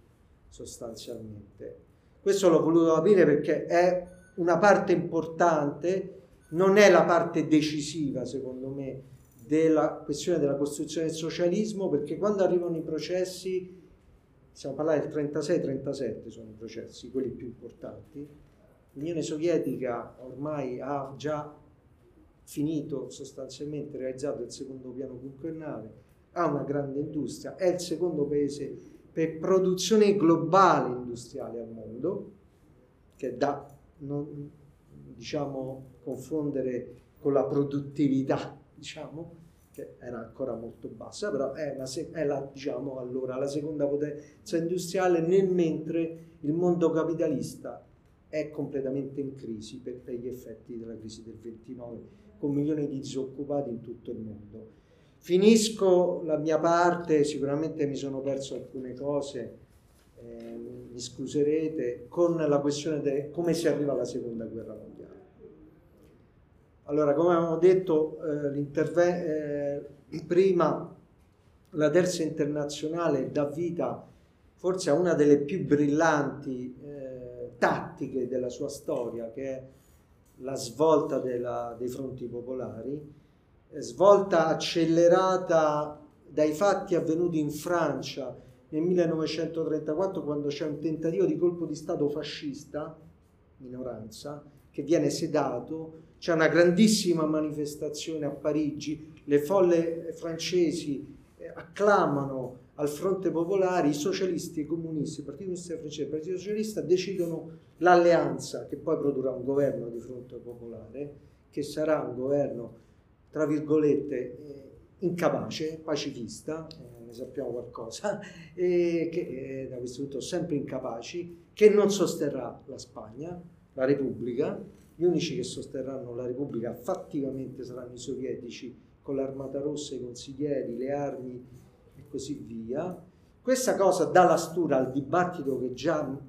sostanzialmente. Questo l'ho voluto capire perché è una parte importante, non è la parte decisiva, secondo me, della questione della costruzione del socialismo, perché quando arrivano i processi stiamo parlando del 36-37 sono i processi, quelli più importanti. L'Unione Sovietica ormai ha già finito sostanzialmente, realizzato il secondo piano quinquennale, ha una grande industria, è il secondo paese per produzione globale industriale al mondo, che da non diciamo confondere con la produttività, (laughs) diciamo, che era ancora molto bassa, però è, una, è la, diciamo, allora, la seconda potenza industriale nel mentre il mondo capitalista è completamente in crisi per, per gli effetti della crisi del 29, con milioni di disoccupati in tutto il mondo. Finisco la mia parte, sicuramente mi sono perso alcune cose, eh, mi scuserete, con la questione di come si arriva alla seconda guerra mondiale. Allora, come avevamo detto eh, eh, prima, la terza internazionale dà vita forse a una delle più brillanti eh, tattiche della sua storia, che è la svolta della, dei fronti popolari, eh, svolta accelerata dai fatti avvenuti in Francia nel 1934, quando c'è un tentativo di colpo di Stato fascista, minoranza, che viene sedato, c'è una grandissima manifestazione a Parigi, le folle francesi acclamano al fronte popolare, i socialisti i comunisti, il Partito Comunista francese e il Partito Socialista decidono l'alleanza che poi produrrà un governo di fronte popolare, che sarà un governo, tra virgolette, eh, incapace, pacifista, eh, ne sappiamo qualcosa, (laughs) e che eh, da questo punto sempre incapaci, che non sosterrà la Spagna, la Repubblica, gli unici che sosterranno la Repubblica fattivamente saranno i sovietici con l'armata rossa, i consiglieri, le armi e così via. Questa cosa dà la stura al dibattito che già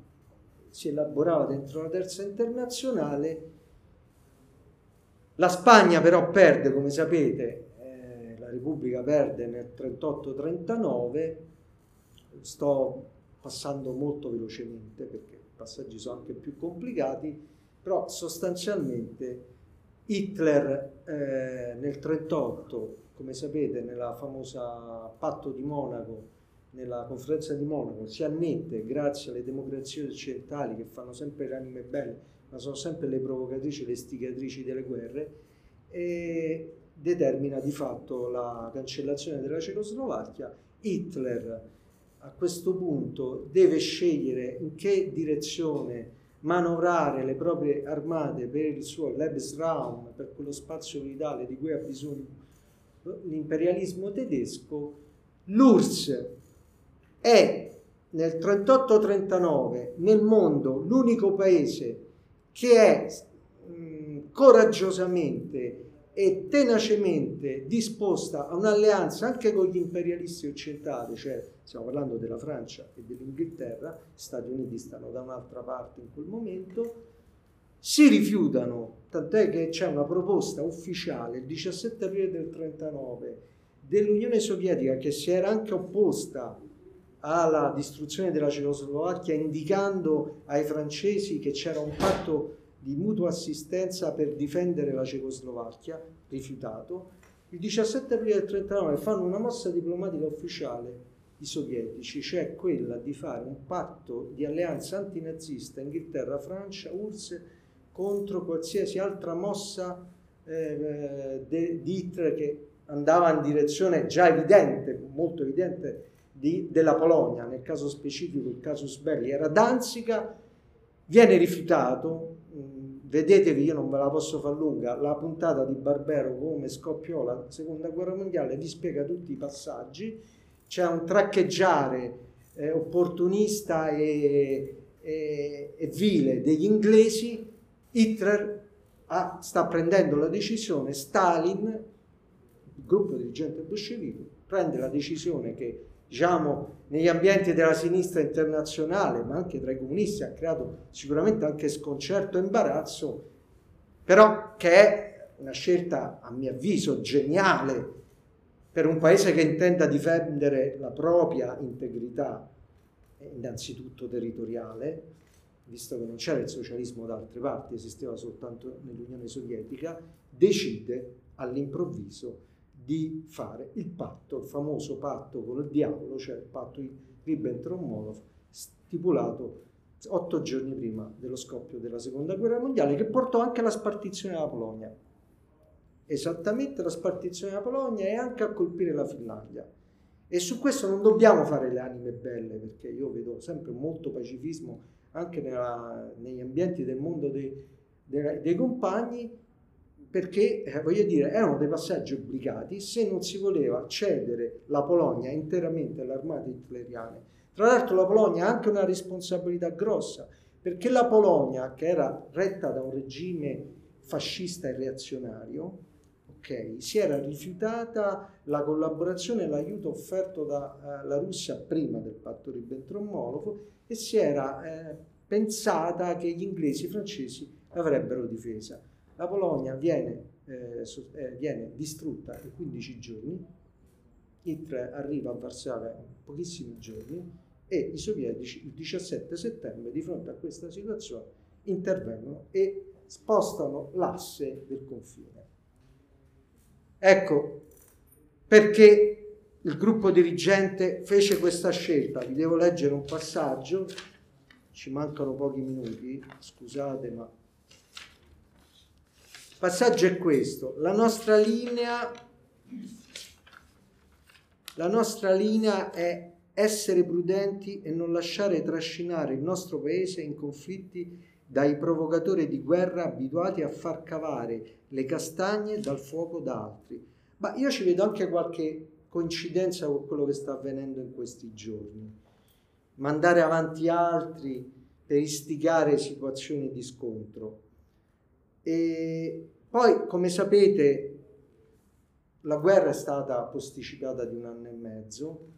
si elaborava dentro la terza internazionale. La Spagna però perde, come sapete, eh, la Repubblica perde nel 38-39, sto passando molto velocemente perché passaggi sono anche più complicati, però sostanzialmente Hitler eh, nel 1938, come sapete, nella famosa patto di Monaco, nella conferenza di Monaco, si annette grazie alle democrazie occidentali che fanno sempre le anime belle, ma sono sempre le provocatrici, le stigatrici delle guerre, e determina di fatto la cancellazione della Cecoslovacchia. Hitler a questo punto deve scegliere in che direzione manovrare le proprie armate per il suo Lebensraum, per quello spazio vitale di cui ha bisogno l'imperialismo tedesco, l'URSS è nel 38-39 nel mondo l'unico paese che è mh, coraggiosamente e tenacemente disposta a un'alleanza anche con gli imperialisti occidentali, cioè stiamo parlando della Francia e dell'Inghilterra, gli Stati Uniti stanno da un'altra parte in quel momento, si rifiutano, tant'è che c'è una proposta ufficiale il 17 aprile del 39 dell'Unione Sovietica che si era anche opposta alla distruzione della Cecoslovacchia indicando ai francesi che c'era un patto di mutua assistenza per difendere la Cecoslovacchia, rifiutato. Il 17 aprile del 1939 fanno una mossa diplomatica ufficiale i sovietici, cioè quella di fare un patto di alleanza antinazista Inghilterra, Francia, URSS contro qualsiasi altra mossa eh, di Hitler che andava in direzione già evidente, molto evidente, di, della Polonia, nel caso specifico il casus belli era Danzica, viene rifiutato, vedetevi, io non ve la posso far lunga, la puntata di Barbero come scoppiò la seconda guerra mondiale vi spiega tutti i passaggi, c'è un traccheggiare eh, opportunista e, e, e, vile degli inglesi, Hitler ha, sta prendendo la decisione, Stalin, il gruppo dirigente bolscevico, prende la decisione che diciamo, negli ambienti della sinistra internazionale, ma anche tra i comunisti, ha creato sicuramente anche sconcerto e imbarazzo, però che è una scelta, a mio avviso, geniale per un paese che intenda difendere la propria integrità, innanzitutto territoriale, visto che non c'era il socialismo da altre parti, esisteva soltanto nell'Unione Sovietica, decide all'improvviso di fare il patto, il famoso patto con il diavolo, cioè il patto di Ribbentrop-Molotov, stipulato otto giorni prima dello scoppio della seconda guerra mondiale, che portò anche alla spartizione della Polonia. Esattamente la spartizione della Polonia e anche a colpire la Finlandia. E su questo non dobbiamo fare le anime belle, perché io vedo sempre molto pacifismo anche nella, negli ambienti del mondo dei, dei, dei compagni, perché, eh, voglio dire, erano dei passaggi obbligati se non si voleva cedere la Polonia interamente alle armate hitleriane. Tra l'altro la Polonia ha anche una responsabilità grossa, perché la Polonia, che era retta da un regime fascista e reazionario, okay, si era rifiutata la collaborazione e l'aiuto offerto dalla uh, Russia prima del patto Ribbentrop-Molotov e si era eh, pensata che gli inglesi e i francesi l'avrebbero difesa. La Polonia viene, eh, eh, viene distrutta in 15 giorni, Hitler arriva a Varsavia in pochissimi giorni e i sovietici il 17 settembre di fronte a questa situazione intervengono e spostano l'asse del confine. Ecco perché il gruppo dirigente fece questa scelta. Vi devo leggere un passaggio, ci mancano pochi minuti, scusate ma passaggio è questo. La nostra linea, la nostra linea è essere prudenti e non lasciare trascinare il nostro paese in conflitti dai provocatori di guerra abituati a far cavare le castagne dal fuoco da altri. Ma io ci vedo anche qualche coincidenza con quello che sta avvenendo in questi giorni. Mandare avanti altri per istigare situazioni di scontro. E poi, come sapete, la guerra è stata posticipata di un anno e mezzo,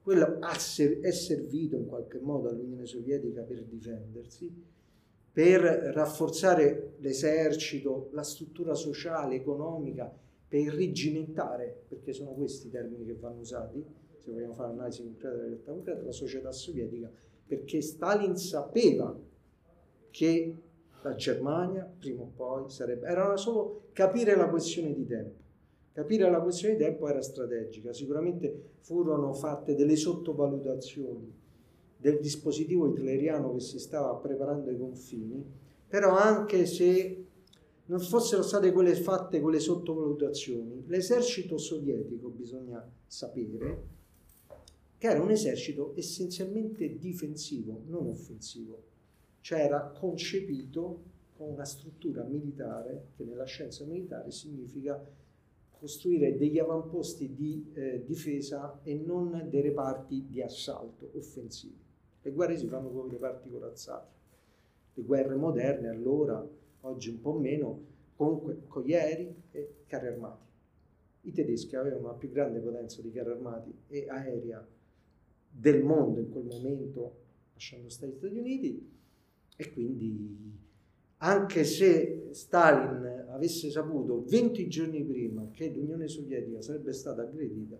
quello è servito in qualche modo all'Unione Sovietica per difendersi, per rafforzare l'esercito, la struttura sociale, economica, per irrigimentare, perché sono questi i termini che vanno usati, se vogliamo fare un'analisi concreta della realtà concreta, la società sovietica, perché Stalin sapeva che la Germania prima o poi sarebbe... Era solo capire la questione di tempo. Capire la questione di tempo era strategica, sicuramente furono fatte delle sottovalutazioni del dispositivo hitleriano che si stava preparando ai confini, però anche se non fossero state quelle fatte quelle sottovalutazioni, l'esercito sovietico, bisogna sapere, che era un esercito essenzialmente difensivo, non offensivo, cioè era concepito con una struttura militare che nella scienza militare significa costruire degli avamposti di eh, difesa e non dei reparti di assalto offensivi. Le guerre si fanno con i reparti corazzati. Le guerre moderne allora, oggi un po' meno, comunque con gli aerei e carri armati. I tedeschi avevano la più grande potenza di carri armati e aerea del mondo in quel momento, lasciando stare gli Stati Uniti, e quindi anche se Stalin avesse saputo 20 giorni prima che l'Unione Sovietica sarebbe stata aggredita,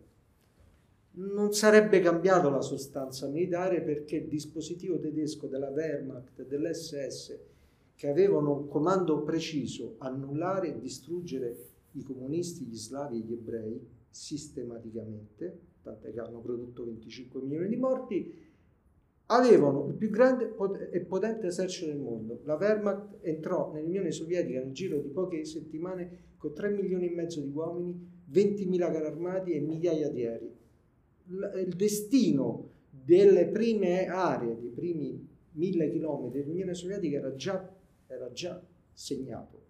non sarebbe cambiato la sostanza militare perché il dispositivo tedesco della Wehrmacht dell'SS che avevano un comando preciso, annullare e distruggere i comunisti, gli slavi e gli ebrei sistematicamente, tant'è che hanno prodotto 25 milioni di morti, avevano il più grande e potente esercito del mondo. La Wehrmacht entrò nell'Unione Sovietica nel giro di poche settimane con 3 milioni e mezzo di uomini, 20.000 carri armati e migliaia di aerei. Il destino delle prime aree, dei primi mille chilometri dell'Unione Sovietica era già, era già segnato.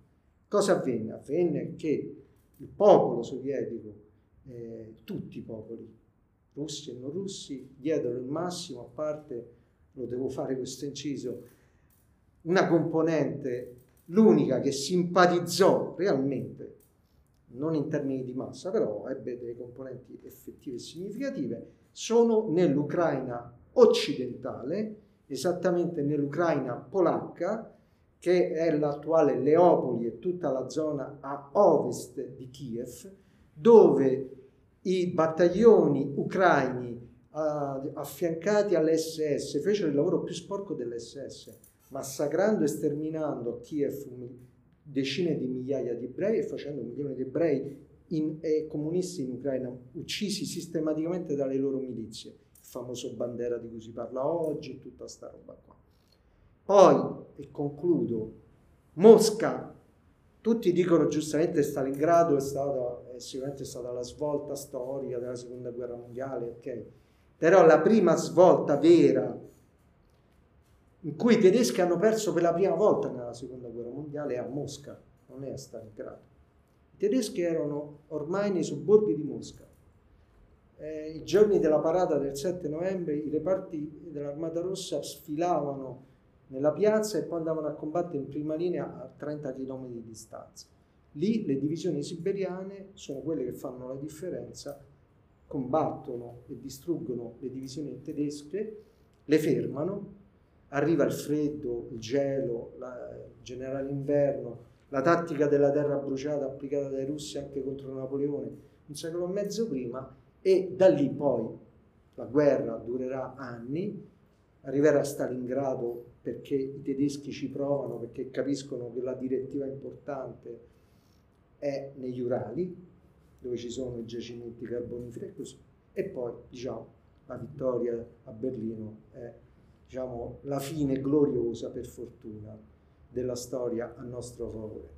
Cosa avvenne? Avvenne che il popolo sovietico, eh, tutti i popoli, russi e non russi, diedero il massimo, a parte, lo devo fare questo inciso, una componente, l'unica che simpatizzò realmente, non in termini di massa, però ebbe delle componenti effettive e significative, sono nell'Ucraina occidentale, esattamente nell'Ucraina polacca, che è l'attuale Leopoli e tutta la zona a ovest di Kiev, dove i battaglioni ucraini uh, affiancati all'SS fecero il lavoro più sporco dell'SS, massacrando e sterminando a Kiev decine di migliaia di ebrei e facendo un milione di ebrei in, e comunisti in Ucraina uccisi sistematicamente dalle loro milizie. Il famoso Bandera di cui si parla oggi, tutta sta roba qua. Poi, e concludo, Mosca tutti dicono giustamente Stalingrado è stata, è sicuramente stata la svolta storica della seconda guerra mondiale, ok? Però la prima svolta vera in cui i tedeschi hanno perso per la prima volta nella seconda guerra mondiale è a Mosca, non è a Stalingrado. I tedeschi erano ormai nei sobborghi di Mosca. Eh, I giorni della parata del 7 novembre i reparti dell'Armata Rossa sfilavano nella piazza e poi andavano a combattere in prima linea a 30 km di distanza. Lì le divisioni siberiane sono quelle che fanno la differenza, combattono e distruggono le divisioni tedesche, le fermano, arriva il freddo, il gelo, la, il generale inverno, la tattica della terra bruciata applicata dai russi anche contro Napoleone un secolo e mezzo prima e da lì poi la guerra durerà anni, arriverà a Stalingrado perché i tedeschi ci provano, perché capiscono che la direttiva importante è negli Urali, dove ci sono i giacimenti carboniferi e così. E poi, diciamo, la vittoria a Berlino è diciamo, la fine gloriosa, per fortuna, della storia a nostro favore.